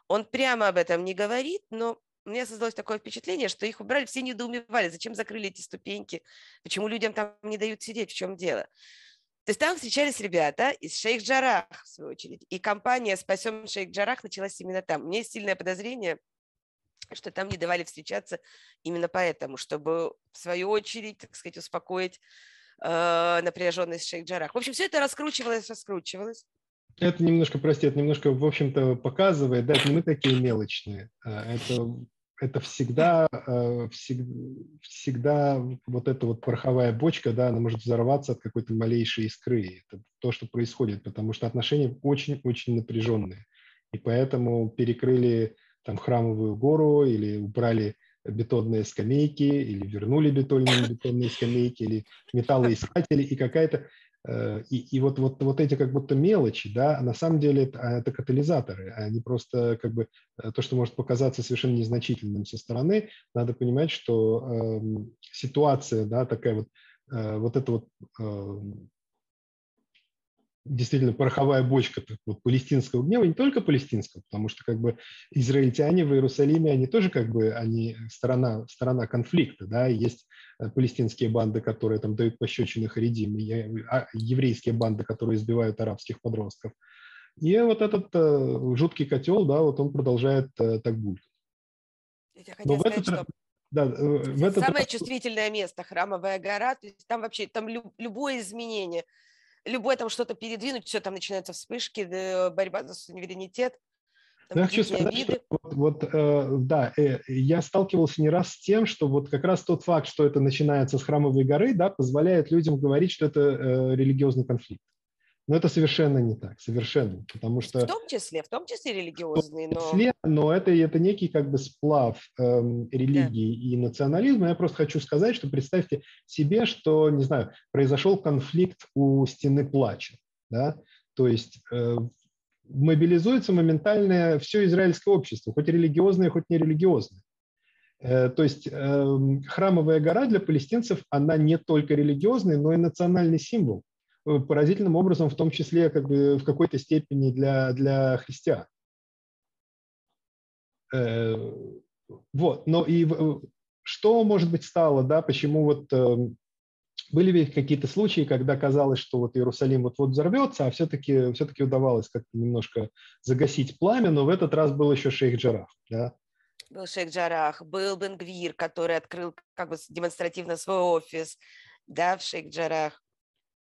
он прямо об этом не говорит, но у меня создалось такое впечатление, что их убрали, все недоумевали, зачем закрыли эти ступеньки, почему людям там не дают сидеть, в чем дело. То есть там встречались ребята из Шейх Джарах, в свою очередь, и компания «Спасем Шейх Джарах» началась именно там. У меня есть сильное подозрение, что там не давали встречаться именно поэтому, чтобы в свою очередь, так сказать, успокоить э, напряженность Шейх Джарах. В общем, все это раскручивалось, раскручивалось. Это немножко, прости, это немножко, в общем-то, показывает, да, это мы такие мелочные. А, это, это всегда, всегда, всегда вот эта вот пороховая бочка, да, она может взорваться от какой-то малейшей искры. Это то, что происходит, потому что отношения очень-очень напряженные. И поэтому перекрыли там храмовую гору или убрали бетонные скамейки, или вернули бетонные, бетонные скамейки, или металлоискатели, и какая-то Э, и, и вот, вот, вот эти как будто мелочи, да, а на самом деле это, а, это катализаторы, а они просто как бы э, то, что может показаться совершенно незначительным со стороны, надо понимать, что э, ситуация, да, такая вот, э, вот это вот э, действительно пороховая бочка вот, палестинского гнева, не только палестинского, потому что как бы израильтяне в Иерусалиме, они тоже как бы, они сторона, сторона конфликта, да, есть э, палестинские банды, которые там дают пощечины харидим, и а, еврейские банды, которые избивают арабских подростков. И вот этот э, жуткий котел, да, вот он продолжает э, так булькать. Я хотела Но сказать, в этот, что да, э, в этот самое раз... чувствительное место, храмовая гора, то есть там вообще там люб, любое изменение – любое там что-то передвинуть, все, там начинаются вспышки, борьба за суверенитет. Я хочу сказать, что вот, вот э, да, э, я сталкивался не раз с тем, что вот как раз тот факт, что это начинается с храмовой горы, да, позволяет людям говорить, что это э, религиозный конфликт. Но это совершенно не так, совершенно, потому что... В том числе, в том числе религиозный, но... В том числе, но это, это некий как бы сплав эм, религии да. и национализма. Я просто хочу сказать, что представьте себе, что, не знаю, произошел конфликт у стены плача, да, то есть э, мобилизуется моментально все израильское общество, хоть религиозное, хоть нерелигиозное. Э, то есть э, храмовая гора для палестинцев, она не только религиозный, но и национальный символ. Э, поразительным образом, в том числе как бы в какой-то степени для, для христиан. Э, вот, но и что, может быть, стало, да, почему вот эм, были ведь какие-то случаи, когда казалось, что вот Иерусалим вот-вот взорвется, а все-таки все удавалось как-то немножко загасить пламя, но в этот раз был еще шейх Джарах, да? Был шейх Джарах, был Бенгвир, который открыл как бы демонстративно свой офис, да, в шейх Джарах.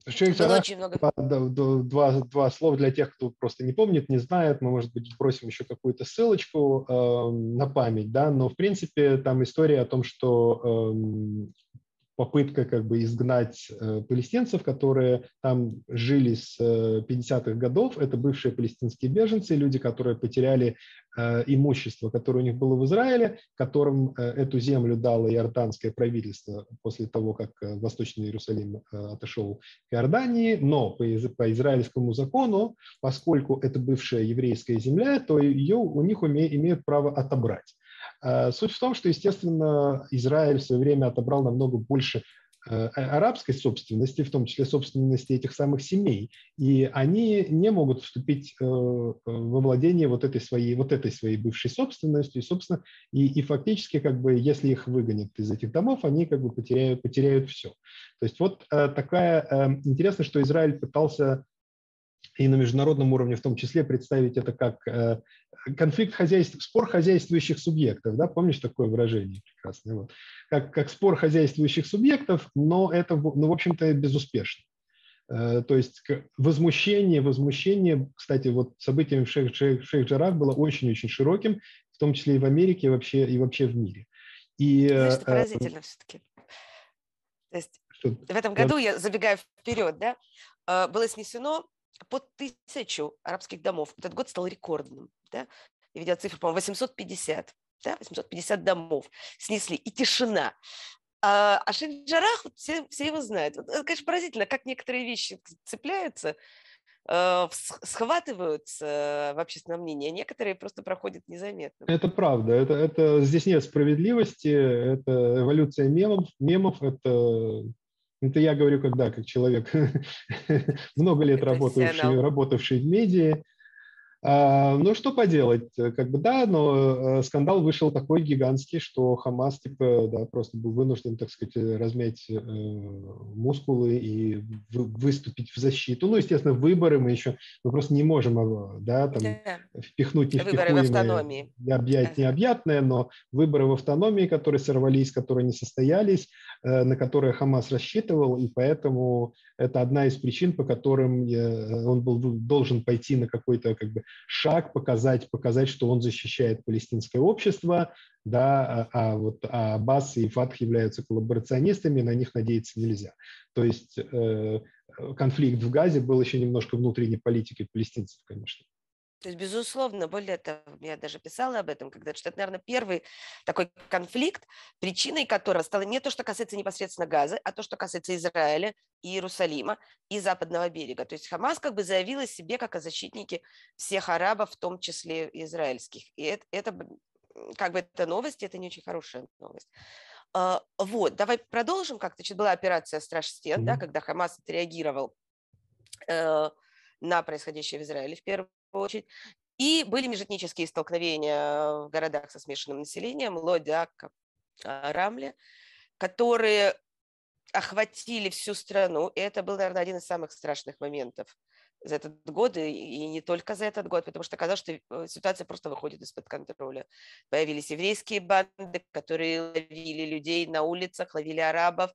Человек Было очень много. Два, два, два слова для тех, кто просто не помнит, не знает. Мы, может быть, бросим еще какую-то ссылочку э, на память, да, но, в принципе, там история о том, что э, попытка как бы изгнать э, палестинцев, которые там жили с э, 50-х годов. Это бывшие палестинские беженцы, люди, которые потеряли э, имущество, которое у них было в Израиле, которым э, эту землю дало иорданское правительство после того, как э, Восточный Иерусалим э, отошел к Иордании. Но по, по израильскому закону, поскольку это бывшая еврейская земля, то ее у них уме, имеют право отобрать. Э, суть в том, что, естественно, Израиль в свое время отобрал намного больше э, арабской собственности, в том числе собственности этих самых семей, и они не могут вступить э, во владение вот этой своей, вот этой своей бывшей собственностью, и, собственно, и, и фактически, как бы, если их выгонят из этих домов, они как бы потеряют, потеряют все. То есть вот такая, интересно, что Израиль пытался и на международном уровне в том числе представить это как э, конфликт хозяйств, спор хозяйствующих субъектов, да, помнишь такое выражение прекрасное, вот. как, как спор хозяйствующих субъектов, но это, ну, в общем-то, безуспешно. Э, то есть возмущение, возмущение, кстати, вот событием в Шейх-Джарах было очень-очень широким, в том числе и в Америке, и вообще, и вообще в мире. И, Знаешь, что э, поразительно все-таки. То есть что? в этом году, я забегаю вперед, да, было снесено под тысячу арабских домов. Этот год стал рекордным. Да? Я видела цифру, по-моему, 850. Да? 850 домов снесли. И тишина. А, а Шейх Джарах, все, все его знают. Это, конечно, поразительно, как некоторые вещи цепляются, э, схватываются в общественном мнении, а некоторые просто проходят незаметно. Это правда. Это, это, здесь нет справедливости, это эволюция мемов. мемов это, это я говорю, когда как человек много лет работавший, работавший в медиа, ну, что поделать, как бы да, но э, скандал вышел такой гигантский, что Хамас типа, да, просто был вынужден, так сказать, размять э, мускулы и выступить в защиту. Ну, естественно, выборы мы еще, мы просто не можем, да, там, да. впихнуть невпихуемые, выборы в автономии. объять необъятное, но выборы в автономии, которые сорвались, которые не состоялись, э, на которые Хамас рассчитывал, и поэтому это одна из причин, по которым он был должен пойти на какой-то как бы шаг показать, показать, что он защищает палестинское общество, да, а, а вот а Аббас и Фатх являются коллаборационистами, на них надеяться нельзя. То есть э, конфликт в Газе был еще немножко внутренней политикой палестинцев, конечно. То есть, безусловно, более того, я даже писала об этом, когда что это, наверное, первый такой конфликт, причиной которого стало не то, что касается непосредственно Газа, а то, что касается Израиля и Иерусалима и Западного берега. То есть Хамас как бы заявил о себе как о защитнике всех арабов, в том числе израильских. И это, это как бы это новость, это не очень хорошая новость. А, вот, давай продолжим как-то. Значит, была операция «Страж стен», mm-hmm. да, когда Хамас отреагировал э, на происходящее в Израиле в первую очередь. И были межэтнические столкновения в городах со смешанным населением, Лодяк, Рамле, которые охватили всю страну. И это был, наверное, один из самых страшных моментов за этот год, и не только за этот год, потому что казалось, что э, ситуация просто выходит из-под контроля. Появились еврейские банды, которые ловили людей на улицах, ловили арабов,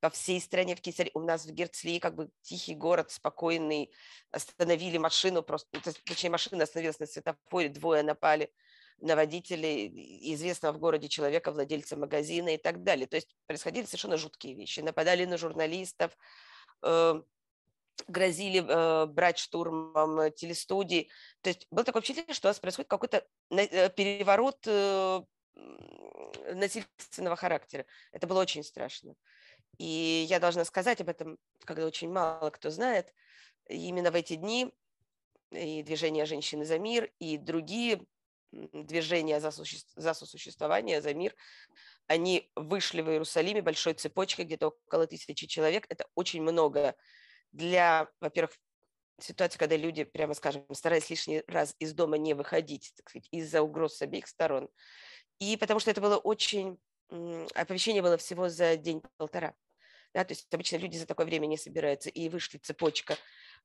по всей стране в Кесаре. У нас в Герцли как бы тихий город, спокойный. Остановили машину, просто, ну, точнее, машина остановилась на светофоре, двое напали на водителей известного в городе человека, владельца магазина и так далее. То есть происходили совершенно жуткие вещи. Нападали на журналистов, э, грозили э, брать штурмом телестудии. То есть было такое впечатление, что у нас происходит какой-то э, переворот э, насильственного характера. Это было очень страшно. И я должна сказать об этом, когда очень мало кто знает, именно в эти дни и движение «Женщины за мир», и другие движения за, суще... за сосуществование, за мир, они вышли в Иерусалиме большой цепочкой, где-то около тысячи человек. Это очень много для, во-первых, ситуации, когда люди, прямо скажем, старались лишний раз из дома не выходить, так сказать, из-за угроз с обеих сторон. И потому что это было очень... Оповещение было всего за день-полтора. Да, то есть обычно люди за такое время не собираются. И вышли цепочка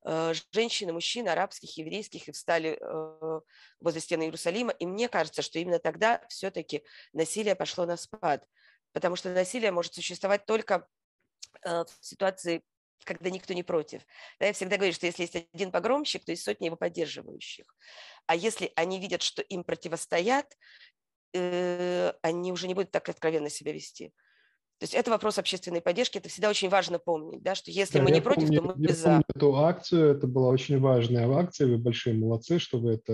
э, женщин, мужчин, арабских, еврейских, и встали э, возле стены Иерусалима. И мне кажется, что именно тогда все-таки насилие пошло на спад. Потому что насилие может существовать только э, в ситуации когда никто не против. Да, я всегда говорю, что если есть один погромщик, то есть сотни его поддерживающих. А если они видят, что им противостоят, э, они уже не будут так откровенно себя вести. То есть это вопрос общественной поддержки, это всегда очень важно помнить, да, что если да, мы не против, помню, то мы я за. эту акцию, это была очень важная акция, вы большие молодцы, что вы это...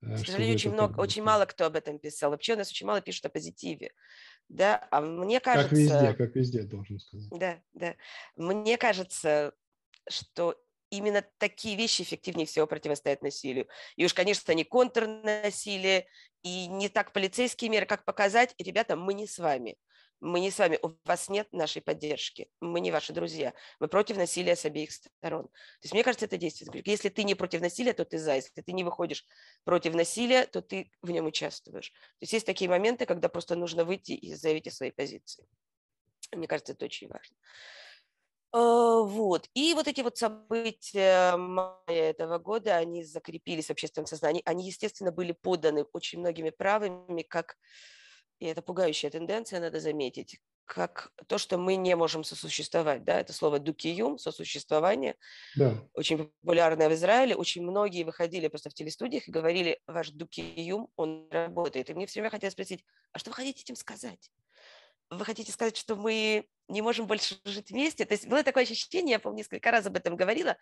Э, К сожалению, очень, много, очень мало кто об этом писал. Вообще у нас очень мало пишут о позитиве. Да, а мне кажется... Как везде, как везде, должен сказать. Да, да. Мне кажется, что именно такие вещи эффективнее всего противостоят насилию. И уж, конечно, не контрнасилие, и не так полицейские меры, как показать, ребята, мы не с вами мы не с вами, у вас нет нашей поддержки, мы не ваши друзья, мы против насилия с обеих сторон. То есть мне кажется, это действие. Если ты не против насилия, то ты за. Если ты не выходишь против насилия, то ты в нем участвуешь. То есть есть такие моменты, когда просто нужно выйти и заявить о своей позиции. Мне кажется, это очень важно. А, вот. И вот эти вот события мая этого года, они закрепились в общественном сознании. Они, естественно, были поданы очень многими правыми как и это пугающая тенденция, надо заметить, как то, что мы не можем сосуществовать. Да? Это слово «дукиюм», сосуществование, да. очень популярное в Израиле. Очень многие выходили просто в телестудиях и говорили, ваш дукиюм, он работает. И мне все время хотелось спросить, а что вы хотите этим сказать? Вы хотите сказать, что мы не можем больше жить вместе? То есть было такое ощущение, я помню, несколько раз об этом говорила,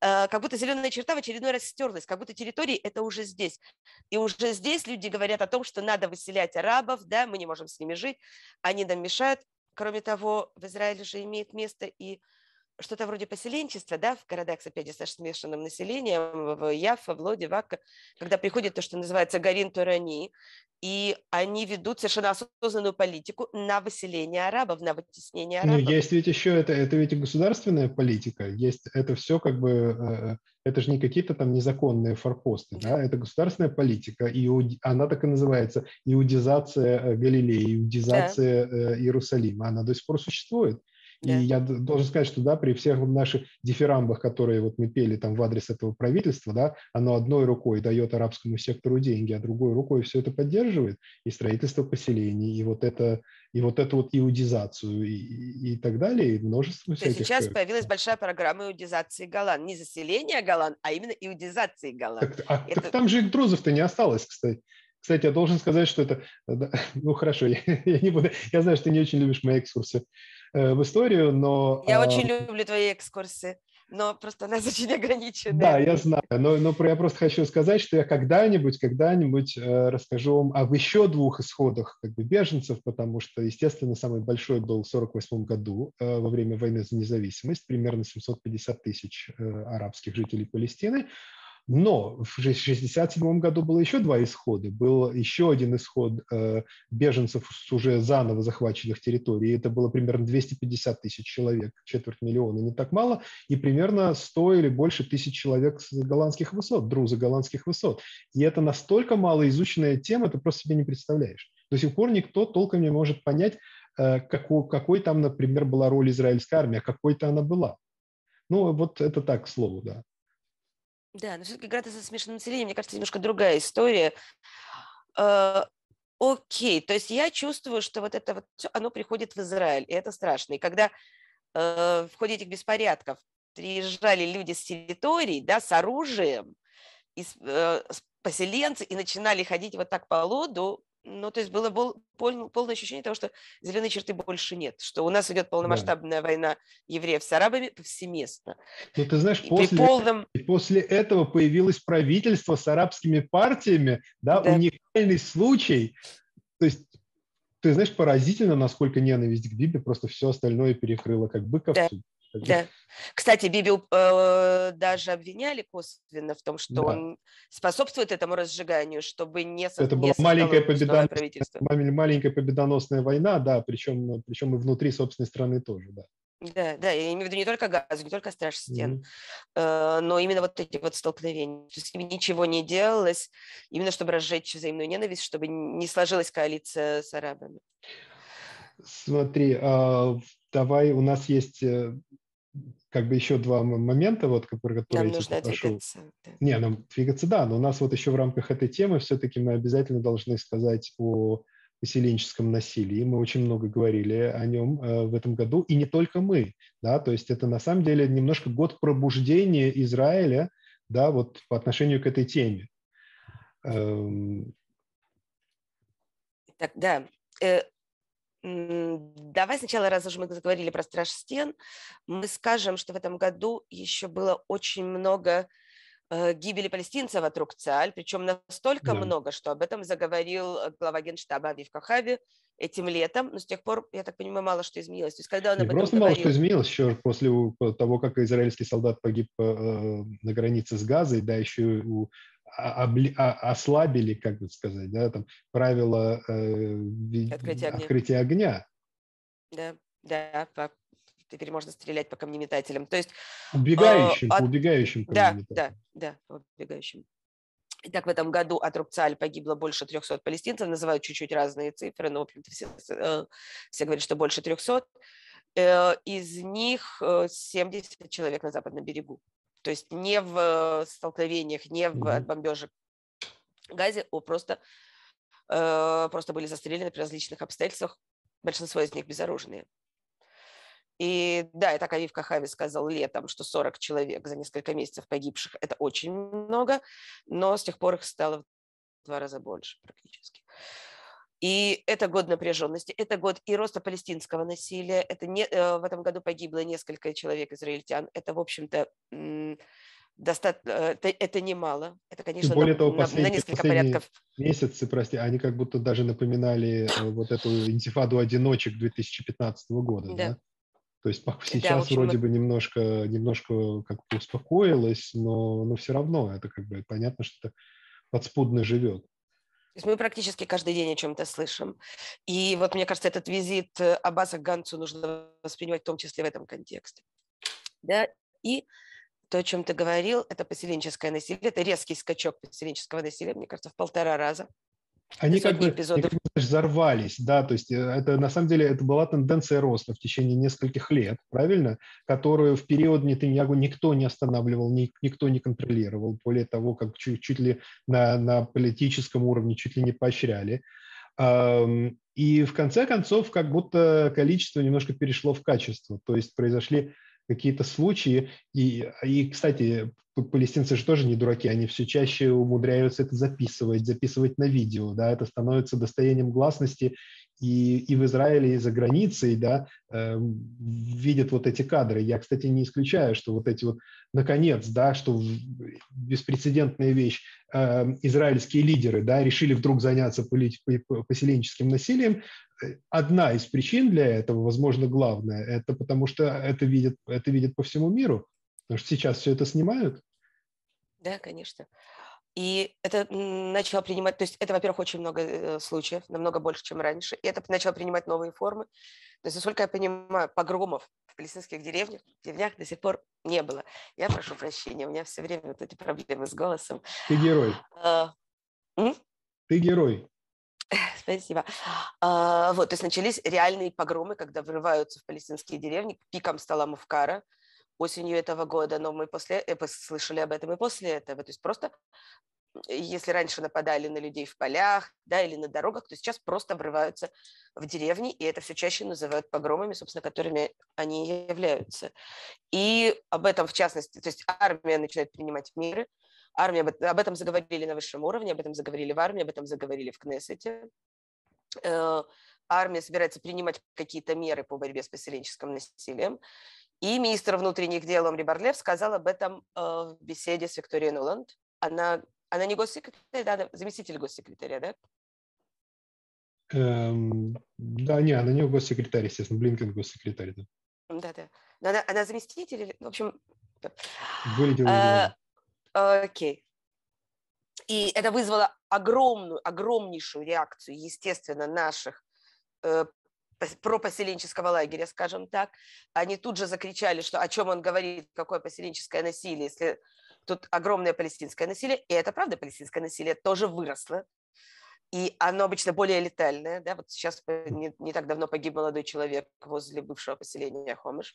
Э, как будто зеленая черта в очередной раз стерлась, как будто территории это уже здесь. И уже здесь люди говорят о том, что надо выселять арабов, да, мы не можем с ними жить, они нам мешают. кроме того, в Израиле же имеет место и что-то вроде поселенчества, да, в городах опять со смешанным населением, в Яфа, в Лоде, Вакка, когда приходит то, что называется Гарин Турани, и они ведут совершенно осознанную политику на выселение арабов, на вытеснение ну, арабов. Ну, есть ведь еще это, это ведь государственная политика, есть это все как бы, э, это же не какие-то там незаконные форпосты, да, да? это государственная политика, и она так и называется, иудизация э, Галилеи, иудизация да. Иерусалима, она до сих пор существует. И я должен сказать, что да, при всех наших дифирамбах, которые вот мы пели там в адрес этого правительства, да, оно одной рукой дает арабскому сектору деньги, а другой рукой все это поддерживает, и строительство поселений, и вот это, и вот эту вот иудизацию, и, и так далее, и множество То всяких... сейчас появилась большая программа иудизации Голланд. Не заселения Голланд, а именно иудизации Голланд. Так, а, это... так там же и друзов-то не осталось, кстати. Кстати, я должен сказать, что это... Ну, хорошо, я, я не буду... Я знаю, что ты не очень любишь мои экскурсы Э, в историю, но... Я а... очень люблю твои экскурсы, но просто нас очень ограничены. Да, я знаю, но, но я просто хочу сказать, что я когда-нибудь, когда-нибудь э, расскажу вам об еще двух исходах как бы, беженцев, потому что, естественно, самый большой был в 1948 году э, во время войны за независимость, примерно 750 тысяч э, арабских жителей Палестины, но в 1967 году было еще два исхода. Был еще один исход э, беженцев с уже заново захваченных территорий. Это было примерно 250 тысяч человек, четверть миллиона, не так мало. И примерно 100 или больше тысяч человек с голландских высот, друзы голландских высот. И это настолько мало изученная тема, ты просто себе не представляешь. До сих пор никто толком не может понять, э, какой, какой там, например, была роль израильской армии, а какой-то она была. Ну, вот это так, к слову, да. Да, но все-таки град со смешанным населением, мне кажется, немножко другая история. Э, окей, то есть я чувствую, что вот это вот все, оно приходит в Израиль, и это страшно. И когда э, в ходе этих беспорядков приезжали люди с территорий, да, с оружием, и, э, поселенцы, и начинали ходить вот так по лоду, ну, то есть было пол, полное ощущение того, что зеленой черты больше нет, что у нас идет полномасштабная да. война евреев с арабами повсеместно. Ну, ты знаешь, после, полном... после этого появилось правительство с арабскими партиями, да, да, уникальный случай. То есть, ты знаешь, поразительно, насколько ненависть к Бибе просто все остальное перекрыла, как бык да. Да. Кстати, Биби э, даже обвиняли косвенно в том, что да. он способствует этому разжиганию, чтобы не Это не была маленькая, победоносная, маленькая победоносная война, да, причем, причем и внутри собственной страны тоже, да. Да, да, я имею в виду не только газ, не только страж стен, mm-hmm. но именно вот эти вот столкновения. То есть ничего не делалось, именно чтобы разжечь взаимную ненависть, чтобы не сложилась коалиция с арабами. Смотри, а, давай, у нас есть э, как бы еще два момента, вот, которые Нам нужно попрошу. двигаться. Да. Не, нам двигаться, да, но у нас вот еще в рамках этой темы все-таки мы обязательно должны сказать о поселенческом насилии. Мы очень много говорили о нем э, в этом году, и не только мы, да, то есть это на самом деле немножко год пробуждения Израиля, да, вот по отношению к этой теме. Эм... Так, да, э, Давай сначала, раз уж мы заговорили про страж стен, мы скажем, что в этом году еще было очень много э, гибели палестинцев от рук ЦАЛь, причем настолько да. много, что об этом заговорил э, глава генштаба Авив Кахави этим летом, но с тех пор, я так понимаю, мало что изменилось. То есть, когда он Не просто говорил... мало что изменилось, еще после того, как израильский солдат погиб э, на границе с Газой, да, еще у обли, ослабили, как бы сказать, да, там, правила э, открытия, огня. открытия огня. Да, да, по, теперь можно стрелять по камнеметателям. То есть, убегающим, э, от, убегающим Да, да, да, убегающим. Итак, в этом году от Рубцаль погибло больше 300 палестинцев, называют чуть-чуть разные цифры, но, в общем-то, все, э, все говорят, что больше 300. Э, из них 70 человек на западном берегу. То есть не в столкновениях, не в, от бомбежек газе, а просто, э, просто были застрелены при различных обстоятельствах, большинство из них безоружные. И да, это Авив Кахави сказал летом, что 40 человек за несколько месяцев погибших – это очень много, но с тех пор их стало в два раза больше практически. И это год напряженности, это год и роста палестинского насилия. Это не, э, в этом году погибло несколько человек израильтян. Это, в общем-то, достаточно, э, это, это немало. Это, конечно, более на, того, на, на несколько порядков. Месяцы, прости, они как будто даже напоминали э, вот эту интифаду одиночек 2015 года, да? да? То есть сейчас да, общем, вроде мы... бы немножко, немножко как-то успокоилось, но, но все равно это как бы понятно, что это подспудно живет. То есть мы практически каждый день о чем-то слышим. И вот мне кажется, этот визит э, Аббаса к Ганцу нужно воспринимать в том числе в этом контексте. Да? И то, о чем ты говорил, это поселенческое насилие, это резкий скачок поселенческого насилия, мне кажется, в полтора раза. Они как бы эпизодов. Взорвались, да, то есть э, это на самом деле это была тенденция роста в течение нескольких лет, правильно, которую в период Нетаньягу никто не останавливал, никто не контролировал, более того, как чуть, чуть ли на, на политическом уровне чуть ли не поощряли. И в конце концов, как будто количество немножко перешло в качество, то есть произошли какие-то случаи. И, и, кстати, палестинцы же тоже не дураки, они все чаще умудряются это записывать, записывать на видео, да, это становится достоянием гласности и, и в Израиле, и за границей, да, э, видят вот эти кадры. Я, кстати, не исключаю, что вот эти вот, наконец, да, что беспрецедентная вещь, э, израильские лидеры, да, решили вдруг заняться поселенческим насилием. Одна из причин для этого, возможно, главная, это потому что это видят, это видят по всему миру, потому что сейчас все это снимают. Да, конечно. И это начало принимать, то есть это, во-первых, очень много э, случаев, намного больше, чем раньше, и это начало принимать новые формы. То есть, насколько я понимаю, погромов в палестинских деревнях, деревнях до сих пор не было. Я прошу прощения, у меня все время вот эти проблемы с голосом. Ты герой. А, Ты герой. Спасибо. А, вот, то есть начались реальные погромы, когда врываются в палестинские деревни. Пиком стала Мувкара осенью этого года, но мы после, э, слышали об этом и после этого. То есть просто если раньше нападали на людей в полях да, или на дорогах, то сейчас просто врываются в деревни, и это все чаще называют погромами, собственно, которыми они являются. И об этом, в частности, то есть армия начинает принимать меры, армия, об этом заговорили на высшем уровне, об этом заговорили в армии, об этом заговорили в Кнессете. Э, армия собирается принимать какие-то меры по борьбе с поселенческим насилием. И министр внутренних дел Омри Барлев сказал об этом э, в беседе с Викторией Нуланд. Она она не госсекретарь, да, заместитель госсекретаря, да? Эм, да, не, она не госсекретарь, естественно, Блинкен госсекретарь, да. Да, да. Но она, она заместитель, в общем... Вылетела. А, окей. И это вызвало огромную, огромнейшую реакцию, естественно, наших э, пропоселенческого лагеря, скажем так. Они тут же закричали, что о чем он говорит, какое поселенческое насилие, если тут огромное палестинское насилие, и это правда, палестинское насилие тоже выросло, и оно обычно более летальное, да, вот сейчас не, не так давно погиб молодой человек возле бывшего поселения Хомыш,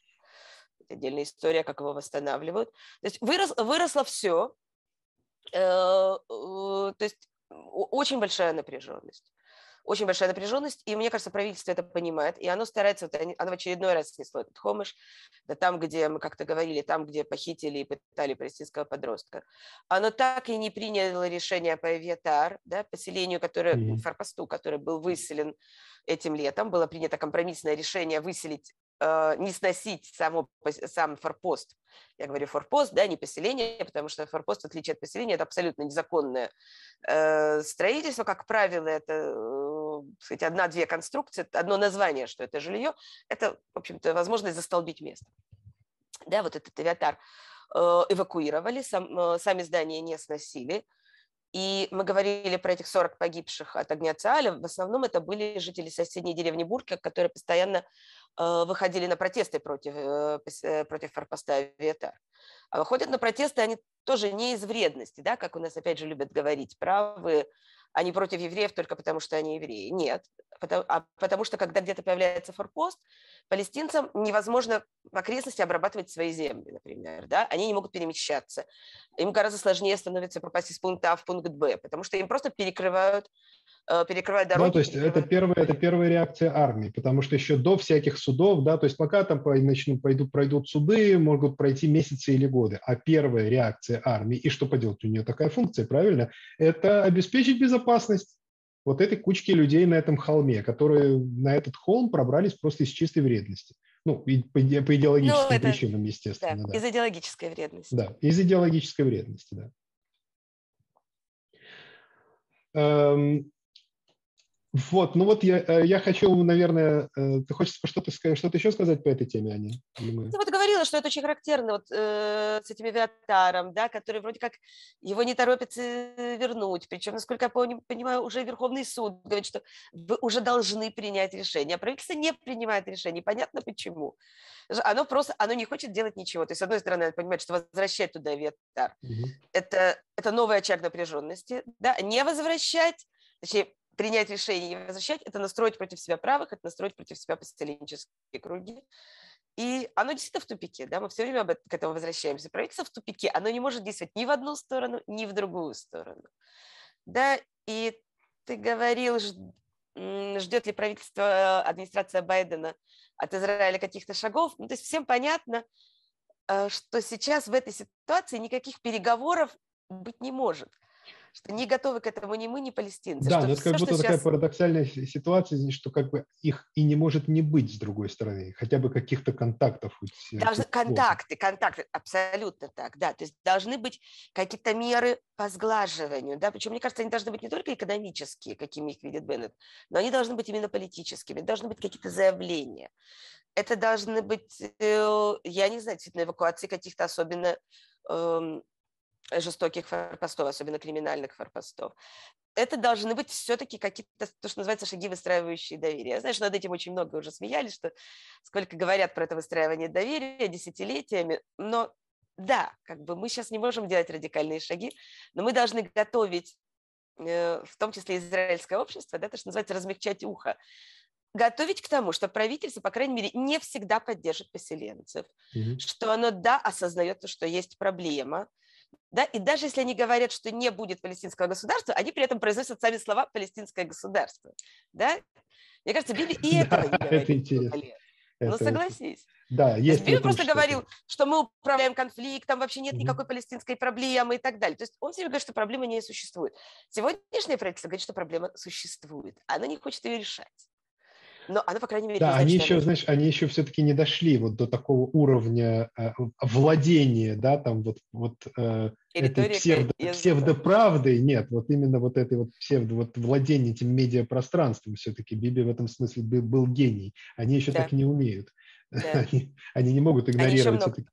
отдельная история, как его восстанавливают, то есть вырос, выросло все, э, э, то есть очень большая напряженность очень большая напряженность, и мне кажется, правительство это понимает, и оно старается, вот оно в очередной раз снесло этот хомыш, да там, где мы как-то говорили, там, где похитили и пытали палестинского подростка. Оно так и не приняло решение по Авиатар, да, поселению, которое, mm-hmm. форпосту, который был выселен этим летом, было принято компромиссное решение выселить не сносить само, сам форпост. Я говорю форпост, да, не поселение, потому что форпост, в отличие от поселения, это абсолютно незаконное э, строительство. Как правило, это э, сказать, одна-две конструкции, одно название, что это жилье, это, в общем-то, возможность застолбить место. Да, вот этот авиатар эвакуировали, сам, сами здания не сносили, и мы говорили про этих 40 погибших от огня Циаля. В основном это были жители соседней деревни Бурка, которые постоянно э, выходили на протесты против, э, э против форпоста Авиатар. А выходят на протесты они тоже не из вредности, да, как у нас опять же любят говорить, правы, они против евреев только потому, что они евреи. Нет, потому, а потому что когда где-то появляется форпост, палестинцам невозможно в окрестности обрабатывать свои земли, например, да, они не могут перемещаться. Им гораздо сложнее становится пропасть из пункта А в пункт Б, потому что им просто перекрывают перекрывать дороги. Ну, то есть это первая, это первая реакция армии, потому что еще до всяких судов, да, то есть пока там начнут, пойдут, пройдут суды, могут пройти месяцы или годы, а первая реакция армии, и что поделать, у нее такая функция, правильно, это обеспечить безопасность вот этой кучки людей на этом холме, которые на этот холм пробрались просто из чистой вредности. Ну, по, по идеологическим ну, это, причинам, естественно. Да, да. Из идеологической вредности. Да, из идеологической вредности, да. Эм, вот, ну вот я, э, я хочу, наверное, э, ты хочешь что-то что еще сказать по этой теме, Аня? Ты вот говорила, что это очень характерно вот э, с этим авиатаром, да, который вроде как его не торопится вернуть, причем, насколько я понимаю, уже Верховный суд говорит, что вы уже должны принять решение, а правительство не принимает решение, понятно почему. Оно просто, оно не хочет делать ничего, то есть, с одной стороны, оно понимает, что возвращать туда авиатар, угу. это, это новый очаг напряженности, да, не возвращать, точнее, принять решение и возвращать, это настроить против себя правых, это настроить против себя поселенческие круги. И оно действительно в тупике, да, мы все время к этому возвращаемся. Правительство в тупике, оно не может действовать ни в одну сторону, ни в другую сторону. Да, и ты говорил, ждет ли правительство, администрация Байдена от Израиля каких-то шагов. Ну, то есть всем понятно, э, что сейчас в этой ситуации никаких переговоров быть не может что не готовы к этому ни мы, ни палестинцы. Да, но это как будто такая сейчас... парадоксальная ситуация, что как бы их и не может не быть с другой стороны, хотя бы каких-то контактов. Э, должны, контакты, контакты, абсолютно так, да, то есть должны быть какие-то меры по сглаживанию, да, причем, мне кажется, они должны быть не только экономические, какими их видит Беннет, но они должны быть именно политическими, должны быть какие-то заявления. Это должны быть, э, я не знаю, действительно, эвакуации каких-то особенно эм, жестоких форпостов, особенно криминальных форпостов. Это должны быть все-таки какие-то, то, что называется, шаги, выстраивающие доверие. Знаешь, над этим очень много уже смеялись, что сколько говорят про это выстраивание доверия десятилетиями, но да, как бы мы сейчас не можем делать радикальные шаги, но мы должны готовить, э, в том числе израильское общество, да, то, что называется, размягчать ухо, готовить к тому, что правительство, по крайней мере, не всегда поддержит поселенцев, mm-hmm. что оно, да, осознает, что есть проблема, да, и даже если они говорят, что не будет палестинского государства, они при этом произносят сами слова «палестинское государство». Да? Мне кажется, Биби и этого не говорит. Это интересно. Ну, согласись. Да, есть. Билли просто говорил, что мы управляем конфликтом, вообще нет никакой палестинской проблемы и так далее. То есть он себе говорит, что проблемы не существует. Сегодняшнее правительство говорит, что проблема существует. Оно не хочет ее решать но она, по крайней мере, Да, они еще, знаешь, они еще все-таки не дошли вот до такого уровня э, владения, да, там вот, вот э, этой псевдо, псевдоправдой, нет, вот именно вот этой вот псевдо, вот владение этим медиапространством все-таки Биби в этом смысле был, был гений. Они еще да. так не умеют. Да. Они, они не могут игнорировать это.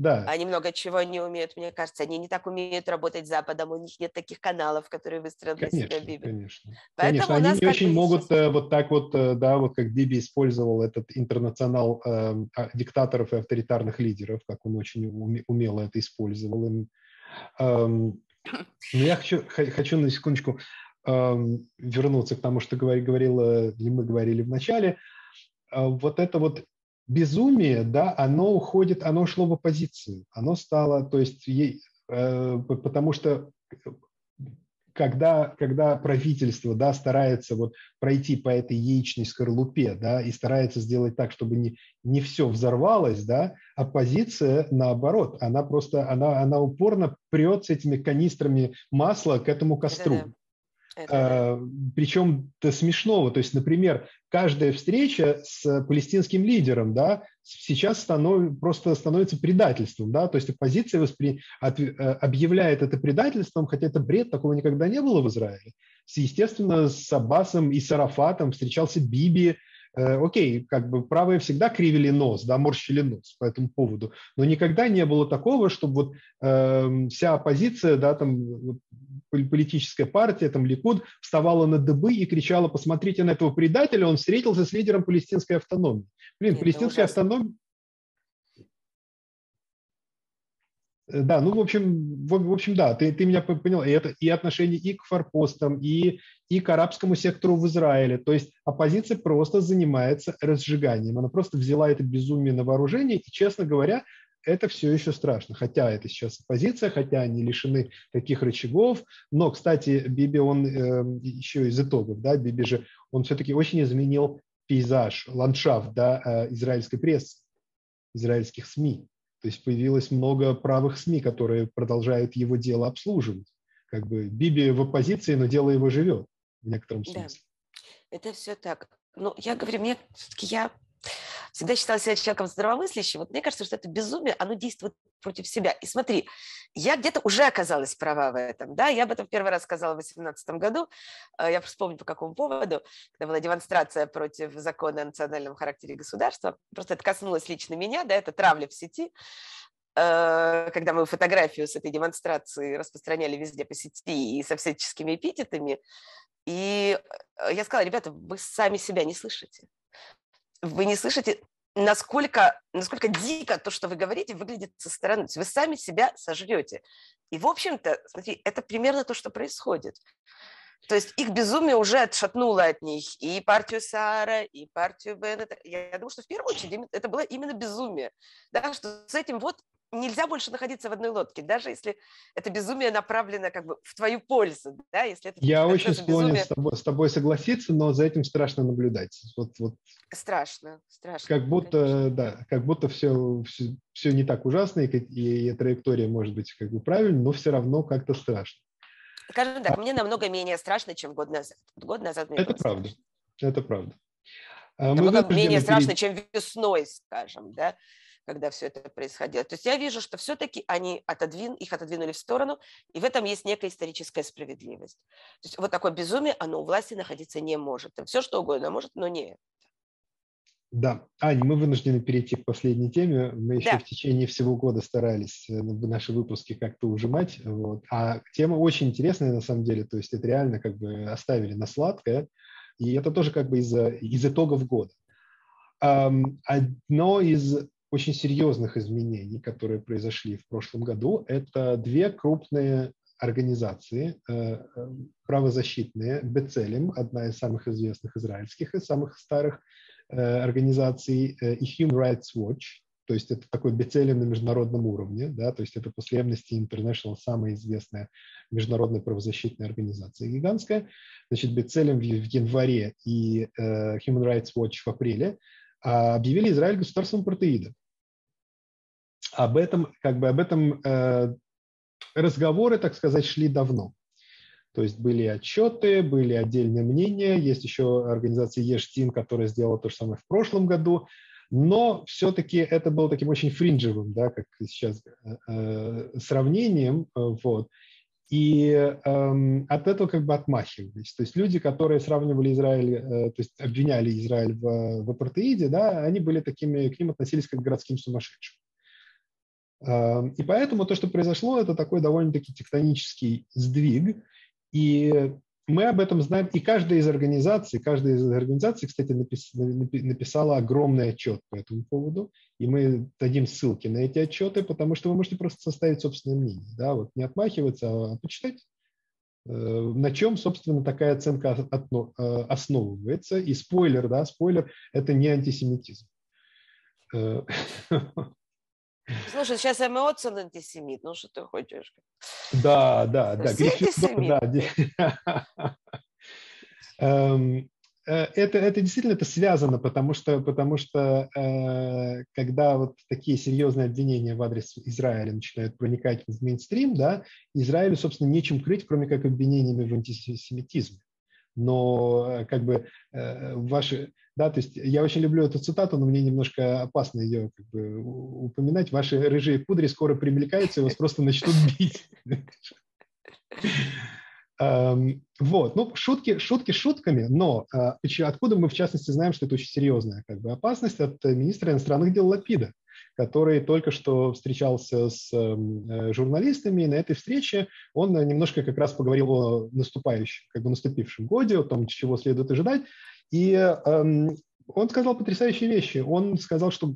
Да. Они много чего не умеют, мне кажется. Они не так умеют работать с Западом, у них нет таких каналов, которые выстроят для себя Биби. Конечно, Поэтому конечно. Они не очень могут сейчас... Э, вот так вот, э, да, вот как Биби использовал этот интернационал э, диктаторов и авторитарных лидеров, как он очень умело это использовал. Эм, но я хочу, хочу на секундочку эм, вернуться к тому, что говорила, или мы говорили в начале. Э, вот это вот безумие, да, оно уходит, оно ушло в оппозицию. Оно стало, то есть, ей, э, потому что когда, когда правительство да, старается вот пройти по этой яичной скорлупе да, и старается сделать так, чтобы не, не все взорвалось, да, оппозиция, наоборот, она просто она, она упорно прется этими канистрами масла к этому костру. Да-да. Это... А, причем до смешного. То есть, например, каждая встреча с палестинским лидером да, сейчас станов... просто становится предательством. Да? То есть оппозиция воспри... от... Э, объявляет это предательством, хотя это бред, такого никогда не было в Израиле. Естественно, с Аббасом и с Арафатом встречался Биби, окей, как бы правые всегда кривили нос, да, морщили нос по этому поводу, но никогда не было такого, чтобы вот э, вся оппозиция, да, там политическая партия, там Ликуд, вставала на дыбы и кричала, посмотрите на этого предателя, он встретился с лидером палестинской автономии. Блин, Это палестинская автономия, да, ну, в общем, в, в общем, да, ты, ты меня понял. И это и отношение и к форпостам, и, и к арабскому сектору в Израиле. То есть оппозиция просто занимается разжиганием. Она просто взяла это безумие на вооружение, и, честно говоря, это все еще страшно. Хотя это сейчас оппозиция, хотя они лишены таких рычагов. Но, кстати, Биби, он э, еще из итогов, да, Биби же, он все-таки очень изменил пейзаж, ландшафт, да, э, израильской прессы, израильских СМИ. То есть появилось много правых СМИ, которые продолжают его дело обслуживать. Как бы Биби в оппозиции, но дело его живет в некотором смысле. Да, это все так. Ну, я говорю, мне все-таки я всегда считала себя человеком здравомыслящим. Вот мне кажется, что это безумие, оно действует против себя. И смотри, я где-то уже оказалась права в этом. Да? Я об этом первый раз сказала в 2018 году. Э, я вспомню, по какому поводу. Когда была демонстрация против закона о национальном характере государства. Просто это коснулось лично меня, да, это травля в сети э, когда мы фотографию с этой демонстрации распространяли везде по сети и со всяческими эпитетами, и э, я сказала, ребята, вы сами себя не слышите. Вы не слышите, насколько, насколько дико то, что вы говорите, выглядит со стороны. Вы сами себя сожрете. И, в общем-то, смотри, это примерно то, что происходит. То есть их безумие уже отшатнуло от них и партию Сара, и партию Беннета. Я думаю, что в первую очередь это было именно безумие. Да, что с этим вот нельзя больше находиться в одной лодке, даже если это безумие направлено как бы в твою пользу, да, если это Я очень склонен безумие... с, тобой, с тобой согласиться, но за этим страшно наблюдать. Вот, вот. Страшно, страшно. Как будто, конечно. да, как будто все, все, все не так ужасно, и, и, и траектория может быть как бы правильной, но все равно как-то страшно. Скажем так, а... мне намного менее страшно, чем год назад. Год назад мне Это правда, страшно. это правда. А намного менее страшно, чем весной, скажем, да когда все это происходило. То есть я вижу, что все-таки они отодвин, их отодвинули в сторону, и в этом есть некая историческая справедливость. То есть вот такое безумие, оно у власти находиться не может. Все что угодно может, но не да, Аня, мы вынуждены перейти к последней теме. Мы еще да. в течение всего года старались э, наши выпуски как-то ужимать. Вот. А тема очень интересная на самом деле. То есть это реально как бы оставили на сладкое. И это тоже как бы из, из итогов года. Одно из очень серьезных изменений, которые произошли в прошлом году, это две крупные организации э, э, правозащитные. Бецелем, одна из самых известных израильских и самых старых э, организаций, и Human Rights Watch, то есть это такой Бецелем на международном уровне, да, то есть это после Amnesty International самая известная международная правозащитная организация гигантская. Значит, Бецелем в, январе и Human Rights Watch в апреле а, объявили Израиль государством протеида об этом, как бы об этом э, разговоры, так сказать, шли давно. То есть были отчеты, были отдельные мнения. Есть еще организация Ештин, которая сделала то же самое в прошлом году. Но все-таки это было таким очень фринджевым, да, как сейчас, э, э сравнением. Э, вот. И э, от этого как бы отмахивались. То есть люди, которые сравнивали Израиль, э, то есть обвиняли Израиль в, в апартеиде, да, они были такими, к ним относились как к городским сумасшедшим. И поэтому то, что произошло, это такой довольно-таки тектонический сдвиг. И мы об этом знаем, и каждая из организаций, каждая из организаций, кстати, написала огромный отчет по этому поводу, и мы дадим ссылки на эти отчеты, потому что вы можете просто составить собственное мнение, да, вот не отмахиваться, а почитать, э, на чем, собственно, такая оценка э, основывается. И спойлер, да, спойлер, это не антисемитизм. Слушай, сейчас Эмоцин антисемит, ну что ты хочешь? Да, да, да. Да. Эм, э, это, это действительно это связано, потому что, потому что э, когда вот такие серьезные обвинения в адрес Израиля начинают проникать в мейнстрим, да, Израилю, собственно, нечем крыть, кроме как обвинениями в антисемитизме. Но э, как бы э, ваши, да, то есть я очень люблю эту цитату, но мне немножко опасно ее как бы, упоминать. Ваши рыжие кудри скоро привлекаются, и вас просто начнут бить. Вот, ну, шутки, шутки шутками, но а, откуда мы, в частности, знаем, что это очень серьезная как бы, опасность от министра иностранных дел Лапида, который только что встречался с э, журналистами, и на этой встрече он немножко как раз поговорил о наступающем, как бы наступившем годе, о том, чего следует ожидать, и эм, он сказал потрясающие вещи. Он сказал, что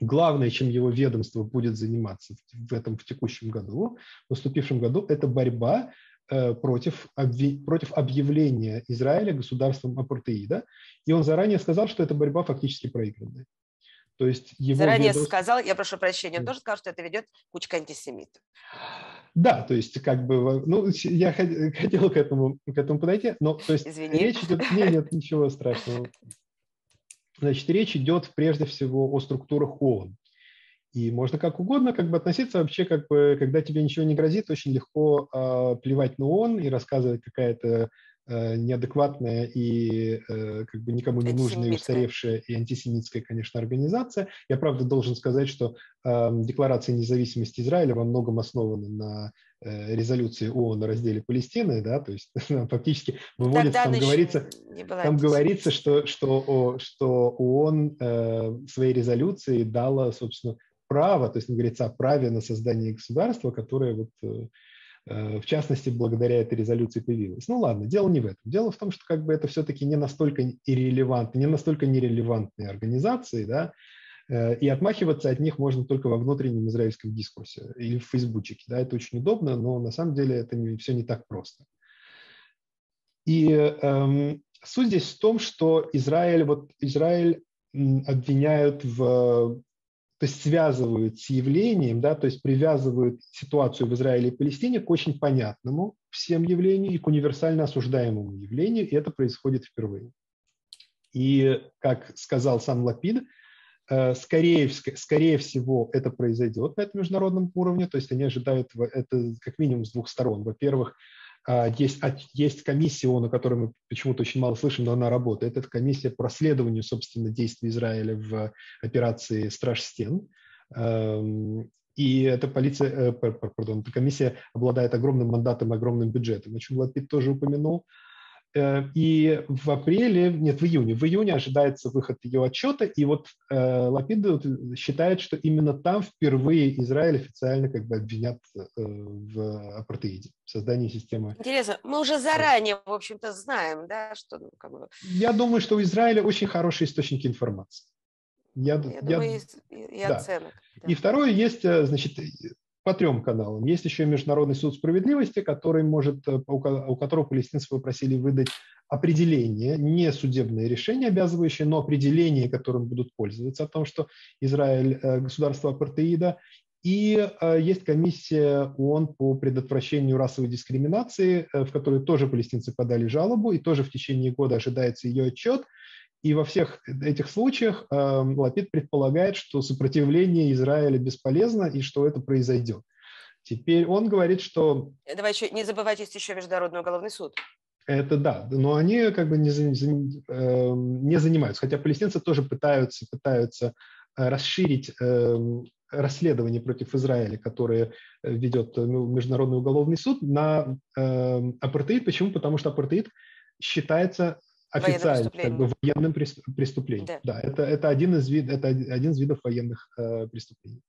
главное, чем его ведомство будет заниматься в этом в текущем году, в наступившем году, это борьба э, против, против объявления Израиля государством апартеида. И он заранее сказал, что эта борьба фактически проигранная. То есть его Заранее ведомство... сказал, я прошу прощения, он тоже сказал, что это ведет кучка антисемитов. Да, то есть как бы, ну, я хотел к этому, к этому подойти, но то есть Извини. речь идет, нет, нет, ничего страшного. Значит, речь идет прежде всего о структурах ООН. И можно как угодно как бы относиться вообще, как бы, когда тебе ничего не грозит, очень легко э, плевать на ООН и рассказывать какая-то э, неадекватная и э, как бы никому не нужная, и устаревшая и антисемитская, конечно, организация. Я, правда, должен сказать, что э, Декларация независимости Израиля во многом основана на э, резолюции ООН о разделе Палестины, да, то есть фактически выводится, там говорится, там говорится, что, что, что ООН э, своей резолюции дала, собственно, право, то есть говорится о праве на создание государства, которое вот э, э, в частности, благодаря этой резолюции появилась. Ну ладно, дело не в этом. Дело в том, что как бы это все-таки не настолько иррелевантные, не настолько нерелевантные организации, да, э, и отмахиваться от них можно только во внутреннем израильском дискурсе или в фейсбучике. Да, это очень удобно, но на самом деле это не, все не так просто. И эм, суть здесь в том, что Израиль, вот Израиль обвиняют в есть связывают с явлением, да, то есть привязывают ситуацию в Израиле и Палестине к очень понятному всем явлению и к универсально осуждаемому явлению, и это происходит впервые. И, как сказал сам Лапид, э, скорее, скорее всего это произойдет на этом международном уровне, то есть они ожидают это как минимум с двух сторон. Во-первых, есть, есть комиссия ООН, о которой мы почему-то очень мало слышим, но она работает. Это комиссия по расследованию, собственно, действий Израиля в операции «Страж стен». Эм, и эта полиция, э, пардон, эта комиссия обладает огромным мандатом, огромным бюджетом, о чем Лапид тоже упомянул. Э, и в апреле, нет, в июне, в июне ожидается выход ее отчета, и вот э, Лапид считает, что именно там впервые Израиль официально как бы обвинят э, в апартеиде, в создании системы. Интересно, мы уже заранее, в общем-то, знаем, да, что... Ну, как бы... Я думаю, что у Израиля очень хорошие источники информации. Я, я, я думаю, есть и да. оценок. Да. И второе, есть, э, значит, по трем каналам. Есть еще Международный суд справедливости, который может, э, у которого палестинцы попросили выдать определение, не судебное решение обязывающее, но определение, которым будут пользоваться, о том, что Израиль э, государство апартеида. И э, есть комиссия ООН по предотвращению расовой дискриминации, в которой тоже палестинцы подали жалобу, и тоже в течение года ожидается ее отчет – и во всех этих случаях э, Лапид предполагает, что сопротивление Израиля бесполезно и что это произойдет. Теперь он говорит, что... Давай еще не забывайте, есть еще Международный уголовный суд. Это да, но они как бы не, э, не занимаются, хотя палестинцы тоже пытаются, пытаются э, расширить э, расследование против Израиля, которое ведет Международный уголовный суд, на э, апартеид. Почему? Потому что апартеид считается официально как бы военным преступлением. Да, да это, это, один из вид, это один из видов военных э, преступлений.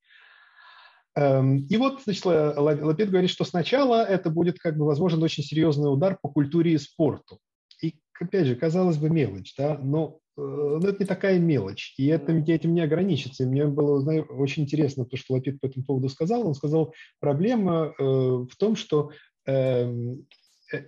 Эм, и вот, значит, Лапид говорит, что сначала это будет, как бы, возможно, очень серьезный удар по культуре и спорту. И, опять же, казалось бы, мелочь, да, но, э, но это не такая мелочь. И это, этим не ограничится. И мне было знаю, очень интересно то, что Лапид по этому поводу сказал. Он сказал, проблема э, в том, что эм,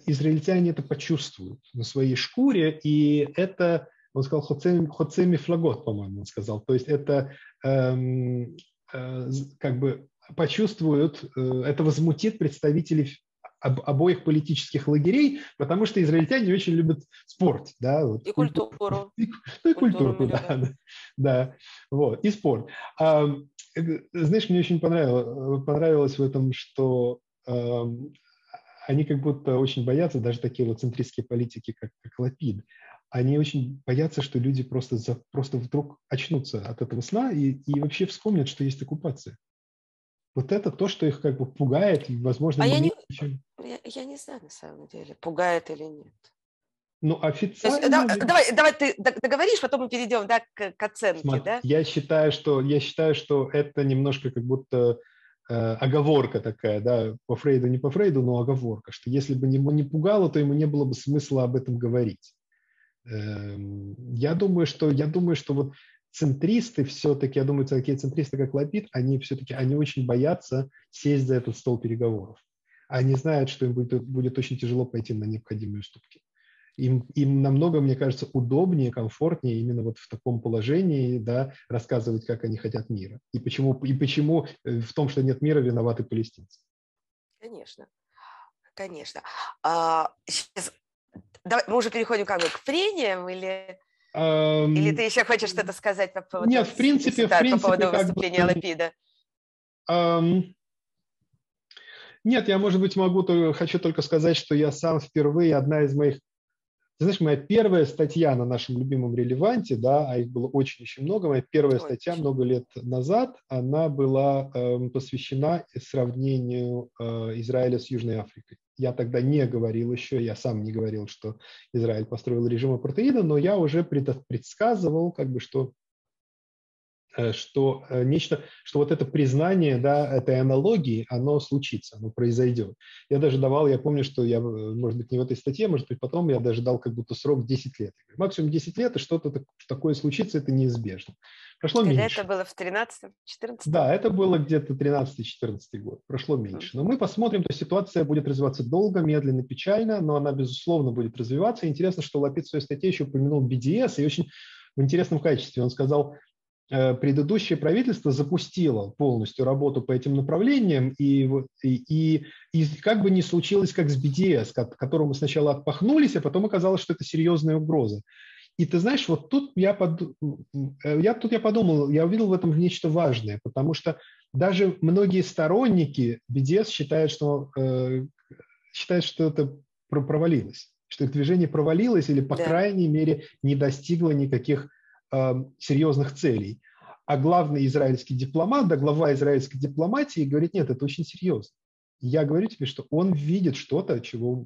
израильтяне это почувствуют на своей шкуре, и это, он сказал, хоцеми, хоцеми флагот, по-моему, он сказал, то есть это эм, э, как бы почувствуют, э, это возмутит представителей об, обоих политических лагерей, потому что израильтяне очень любят спорт, да, вот, и культуру, и, ну и культуру, культуру да, да, да, вот, и спорт. А, э, знаешь, мне очень понравилось, понравилось в этом, что они как будто очень боятся, даже такие вот центристские политики, как, как Лапид, они очень боятся, что люди просто, за, просто вдруг очнутся от этого сна и, и вообще вспомнят, что есть оккупация. Вот это то, что их как бы пугает, и, возможно, а я не, чем... я, я не знаю на самом деле, пугает или нет. Ну, официально... Есть, да, давай, давай ты договоришь, потом мы перейдем да, к, к оценке. Смотри, да? Я, считаю, что, я считаю, что это немножко как будто Э, оговорка такая, да, по Фрейду, не по Фрейду, но оговорка, что если бы ему не пугало, то ему не было бы смысла об этом говорить. Эм, я думаю, что, я думаю, что вот центристы все-таки, я думаю, такие центристы, как Лапид, они все-таки, они очень боятся сесть за этот стол переговоров. Они знают, что им будет, будет очень тяжело пойти на необходимые уступки им, им намного, мне кажется, удобнее, комфортнее именно вот в таком положении да, рассказывать, как они хотят мира. И почему, и почему э, в том, что нет мира, виноваты палестинцы. Конечно, конечно. А, сейчас, давай, мы уже переходим как бы к прениям или... Um, Или ты еще хочешь что-то сказать по поводу, нет, в принципе, в принципе, по поводу выступления бы, Лапида? Um, нет, я, может быть, могу, хочу только сказать, что я сам впервые, одна из моих Ты знаешь, моя первая статья на нашем любимом релеванте, да, а их было очень-очень много, моя первая очень. статья много лет назад, она была э, посвящена сравнению э, Израиля с Южной Африкой. Я тогда не говорил еще, я сам не говорил, что Израиль построил режим апартеида, но я уже предсказывал, как бы, что что э, нечто, что вот это признание, да, этой аналогии, оно случится, оно произойдет. Я даже давал, я помню, что я, э, может быть, не в этой статье, может быть, потом я даже дал как будто срок 10 лет. Максимум 10 лет, и что-то такое случится, это неизбежно. Прошло Когда меньше. это было в 13 14 Да, это было где-то 13-14 год. Прошло меньше. Но мы посмотрим, то есть ситуация будет развиваться долго, медленно, печально, но она, безусловно, будет развиваться. Интересно, что Лапид в своей статье еще упомянул BDS, и очень в интересном качестве. Он сказал, Э, предыдущее правительство запустило полностью работу по этим направлениям, и, и, и, как бы не случилось, как с BDS, к которому сначала отпахнулись, а потом оказалось, что это серьезная угроза. И ты знаешь, вот тут я, под, э, я, тут я подумал, я увидел в этом нечто важное, потому что даже многие сторонники BDS считают, что, э, считают, что это провалилось, что это движение провалилось или, по да. крайней мере, не достигло никаких серьезных целей. А главный израильский дипломат, да, глава израильской дипломатии говорит, нет, это очень серьезно. Я говорю тебе, что он видит что-то, чего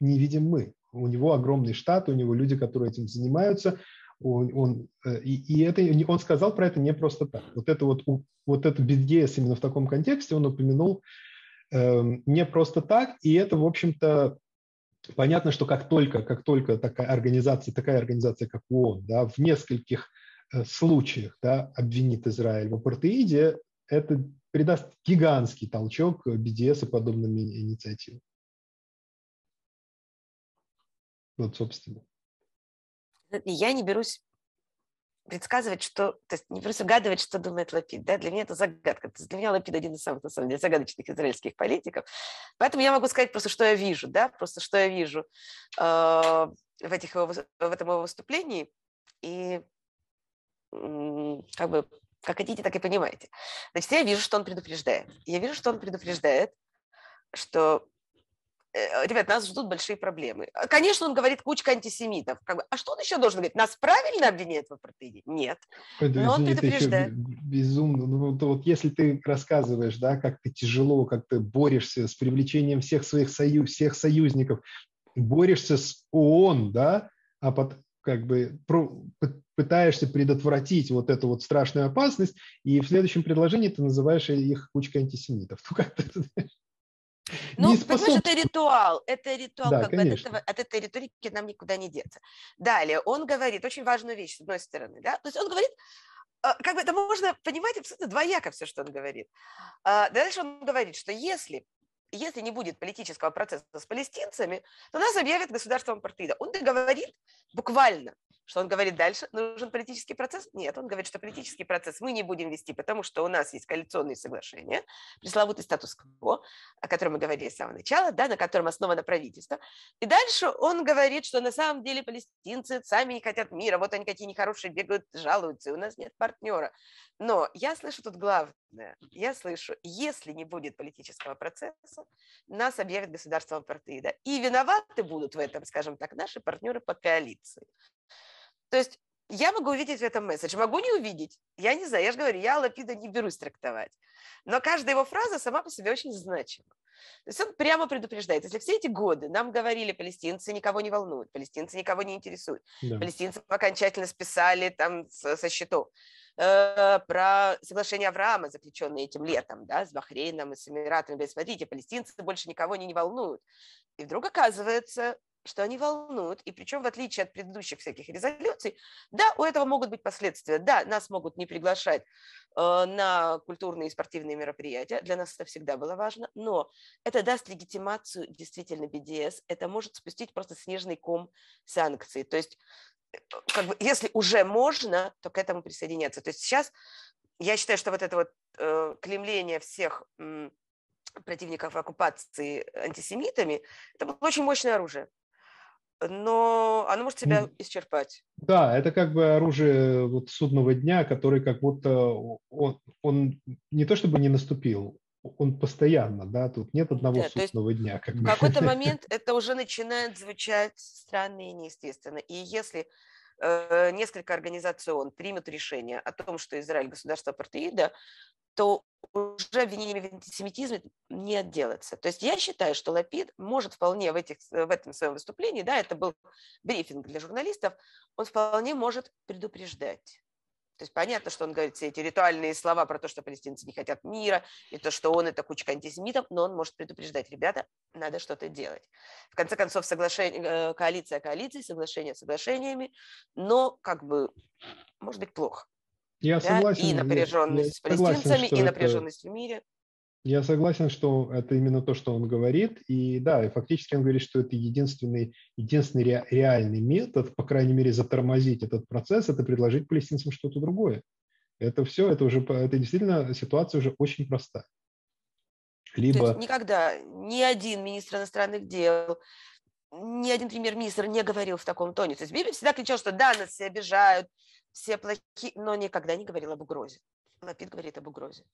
не видим мы. У него огромный штат, у него люди, которые этим занимаются, он, он, э, и, и это, он сказал про это не просто так. Вот это вот, вот это BDS именно в таком контексте он упомянул э, не просто так, и это, в общем-то, Понятно, что как только, как только такая организация, такая организация, как ООН, да, в нескольких э, случаях да, обвинит Израиль в апартеиде, это придаст гигантский толчок BDS и подобным инициативам. Вот, собственно. Я не берусь предсказывать, что, то есть не просто угадывать, что думает Лапид. Да? Для меня это загадка. То есть для меня Лапид один из самых, на самом деле, загадочных израильских политиков. Поэтому я могу сказать просто, что я вижу, да, просто что я вижу э, в, этих его, в этом его выступлении. И как бы как хотите, так и понимаете. Значит, я вижу, что он предупреждает. Я вижу, что он предупреждает, что ребят, нас ждут большие проблемы. А, конечно, он говорит кучка антисемитов. Как бы, а что он еще должен говорить? Нас правильно обвиняют в апартеиде? Нет. Это, Но он предупреждает. Безумно. Ну, вот, вот если ты рассказываешь, да, как ты тяжело, как ты борешься с привлечением всех своих сою, всех союзников, борешься с ООН, да, а под, как бы про, пытаешься предотвратить вот эту вот страшную опасность, и в следующем предложении ты называешь их кучкой антисемитов. Ну, как ты, знаешь? Ну, не понимаешь, это ритуал, это ритуал, да, как бы от, этого, от этой риторики нам никуда не деться. Далее, он говорит очень важную вещь, с одной стороны, да, то есть он говорит, а, как бы это можно понимать абсолютно двояко все, что он говорит. А, дальше он говорит, что если если не будет политического процесса с палестинцами, то нас объявят государством апартеида. Он говорит буквально, что он говорит дальше? Нужен политический процесс? Нет, он говорит, что политический процесс мы не будем вести, потому что у нас есть коалиционные соглашения, пресловутый статус-кво, о котором мы говорили с самого начала, да, на котором основано правительство. И дальше он говорит, что на самом деле палестинцы сами не хотят мира, вот они какие нехорошие бегают, жалуются, и у нас нет партнера. Но я слышу тут главное, я слышу, если не будет политического процесса, нас объявят государством апартеида. И виноваты будут в этом, скажем так, наши партнеры по коалиции. То есть я могу увидеть в этом месседж, могу не увидеть. Я не знаю, я же говорю, я Лапида не берусь трактовать. Но каждая его фраза сама по себе очень значима. То есть он прямо предупреждает, если все эти годы нам говорили, палестинцы никого не волнуют, палестинцы никого не интересуют, да. палестинцев окончательно списали там со счетов, э, про соглашение Авраама, заключенное этим летом, да, с Бахрейном и с Эмиратами, говорит, смотрите, палестинцы больше никого не, не волнуют. И вдруг оказывается, что они волнуют, и причем в отличие от предыдущих всяких резолюций, да, у этого могут быть последствия, да, нас могут не приглашать э, на культурные и спортивные мероприятия, для нас это всегда было важно, но это даст легитимацию действительно BDS, это может спустить просто снежный ком санкций, то есть как бы, если уже можно, то к этому присоединяться. То есть сейчас я считаю, что вот это вот э, клемление всех м, противников оккупации антисемитами, это было очень мощное оружие но оно может себя исчерпать. Да, это как бы оружие вот судного дня, который как будто он, он не то чтобы не наступил, он постоянно, да, тут нет одного да, судного дня. Как в какой-то момент это уже начинает звучать странно и неестественно. И если э, несколько организаций ООН примут решение о том, что Израиль государство апартеида, то уже обвинениями в антисемитизме не отделаться. То есть я считаю, что Лапид может вполне в, этих, в этом своем выступлении, да, это был брифинг для журналистов, он вполне может предупреждать. То есть понятно, что он говорит все эти ритуальные слова про то, что палестинцы не хотят мира, и то, что он это кучка антисемитов, но он может предупреждать, ребята, надо что-то делать. В конце концов, соглашение, э, коалиция коалиции, соглашение соглашениями, но как бы может быть плохо. Я да? согласен. И напряженность я, с палестинцами, и напряженность это... в мире. Я согласен, что это именно то, что он говорит. И да, и фактически он говорит, что это единственный, единственный ре, реальный метод, по крайней мере, затормозить этот процесс, это предложить палестинцам что-то другое. Это все, это уже, это действительно ситуация уже очень простая. Либо... никогда ни один министр иностранных дел, ни один премьер-министр не говорил в таком тоне. То есть Биби всегда кричал, что да, нас все обижают, все плохие, но никогда не говорил об угрозе. Лапид говорит об угрозе.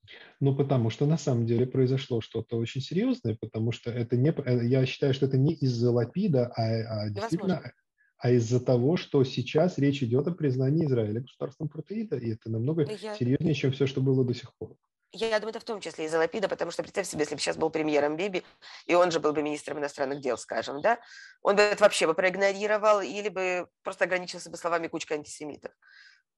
Ну, потому что на самом деле произошло что-то очень серьезное, потому что это не, э, я считаю, что это не из-за Лапида, а, а действительно, а из-за того, что сейчас речь идет о признании Израиля государством протеида, и это намного я... серьезнее, чем все, что было до сих пор. Я думаю, это в том числе из-за Лапида, потому что представь себе, если бы сейчас был премьером Биби, и он же был бы министром иностранных дел, скажем, да, он бы это вообще бы проигнорировал или бы просто ограничился бы словами кучка антисемитов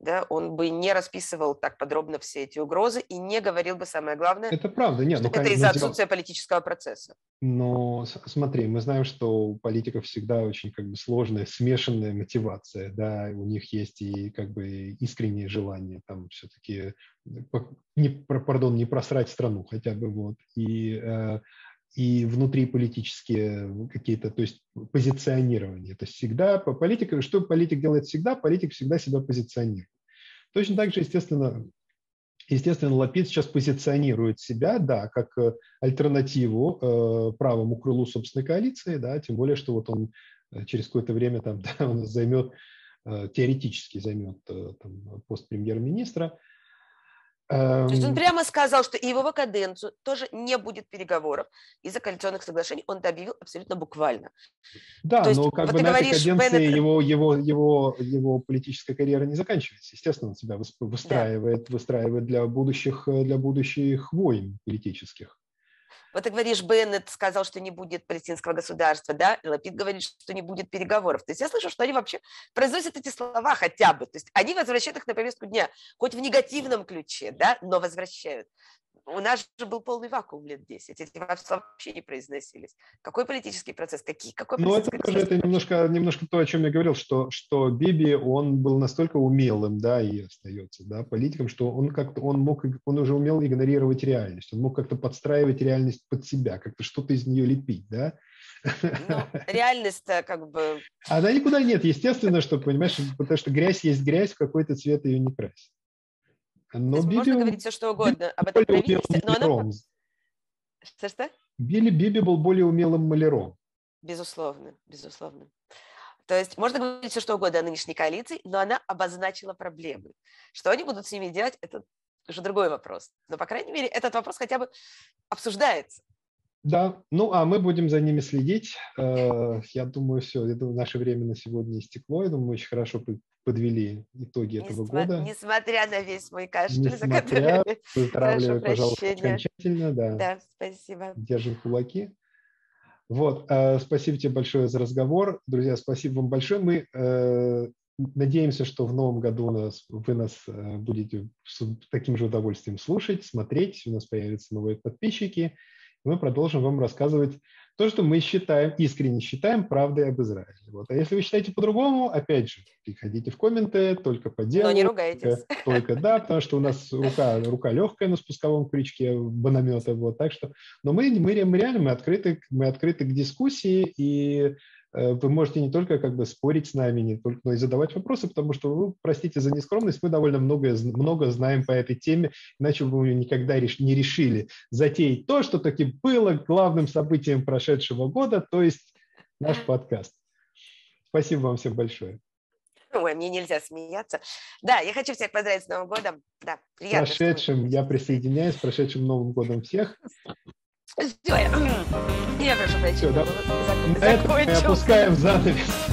да, он бы не расписывал так подробно все эти угрозы и не говорил бы самое главное. Это правда, нет. Ну, это из-за отсутствия политического процесса. Но смотри, мы знаем, что у политиков всегда очень как бы сложная, смешанная мотивация, да, у них есть и как бы искреннее желание там все-таки, не, пардон, не просрать страну хотя бы вот, и э, и внутриполитические какие-то, то есть позиционирование. То есть всегда по политике, что политик делает всегда, политик всегда себя позиционирует. Точно так же, естественно, естественно, Лапид сейчас позиционирует себя, да, как э, альтернативу э, правому крылу собственной коалиции, да, тем более, что вот он э, через какое-то время там, да, он займет, э, теоретически займет э, там, пост премьер-министра, то есть он эм. прямо сказал, что и его каденцию тоже не будет переговоров из-за коалиционных соглашений. Он это объявил абсолютно буквально. Да, То но как вот бы на этой каденции Беннет... его, его, его, его политическая карьера не заканчивается. Естественно, он себя выстраивает, да. выстраивает для, будущих, для будущих войн политических. Вот ты говоришь, Беннет сказал, что не будет палестинского государства, да, и Лапид говорит, что не будет переговоров. То есть я слышу, что они вообще произносят эти слова хотя бы. То есть они возвращают их на повестку дня, хоть в негативном ключе, да, но возвращают у нас же был полный вакуум лет 10, эти слова вообще не произносились. Какой политический процесс? Какие, какой ну, это тоже это немножко, немножко то, о чем я говорил, что, что Биби, он был настолько умелым, да, и остается, да, политиком, что он как-то, он мог, он уже умел игнорировать реальность, он мог как-то подстраивать реальность под себя, как-то что-то из нее лепить, да. Ну, реальность-то как бы... Она никуда нет, естественно, что, понимаешь, потому что грязь есть грязь, в какой-то цвет ее не красит. Но Биби, можно говорить все, что угодно об этом правительстве, но оно... Что-что? Билли Биби был более умелым маляром. Безусловно, безусловно. То есть можно говорить все, что угодно о нынешней коалиции, но она обозначила проблемы. Что они будут с ними делать, это уже другой вопрос. Но, по крайней мере, этот вопрос хотя бы обсуждается. Да, ну а мы будем за ними следить. Э, я думаю, все, я думаю, наше время на сегодня истекло. Я думаю, мы очень хорошо подвели итоги Несма- этого года. Несмотря на весь мой кашель, Несмотря, за который... Выздоравливай, пожалуйста, окончательно. Да. да, спасибо. Держим кулаки. Вот, э, спасибо тебе большое за разговор. Друзья, спасибо вам большое. Мы э, надеемся, что в новом году у нас, вы нас будете с таким же удовольствием слушать, смотреть. У нас появятся новые подписчики мы продолжим вам рассказывать то, что мы считаем, искренне считаем правдой об Израиле. Вот. А если вы считаете по-другому, опять же, приходите в комменты, только по делу. Но не ругайтесь. Только, только да, потому что у нас рука, рука легкая на спусковом крючке баномета. Вот, так что, но мы, мы, мы реально мы открыты, мы открыты к дискуссии, и вы можете не только как бы спорить с нами, не только, но и задавать вопросы, потому что, ну, простите за нескромность, мы довольно много, много знаем по этой теме, иначе бы мы никогда реш, не решили затеять то, что таки было главным событием прошедшего года, то есть наш подкаст. Спасибо вам всем большое. Ой, мне нельзя смеяться. Да, я хочу всех поздравить с Новым годом. Да, приятно. Прошедшим, я присоединяюсь, прошедшим Новым годом всех. Все, я, я прошу прощения. Все, да. Зак- опускаем занавес.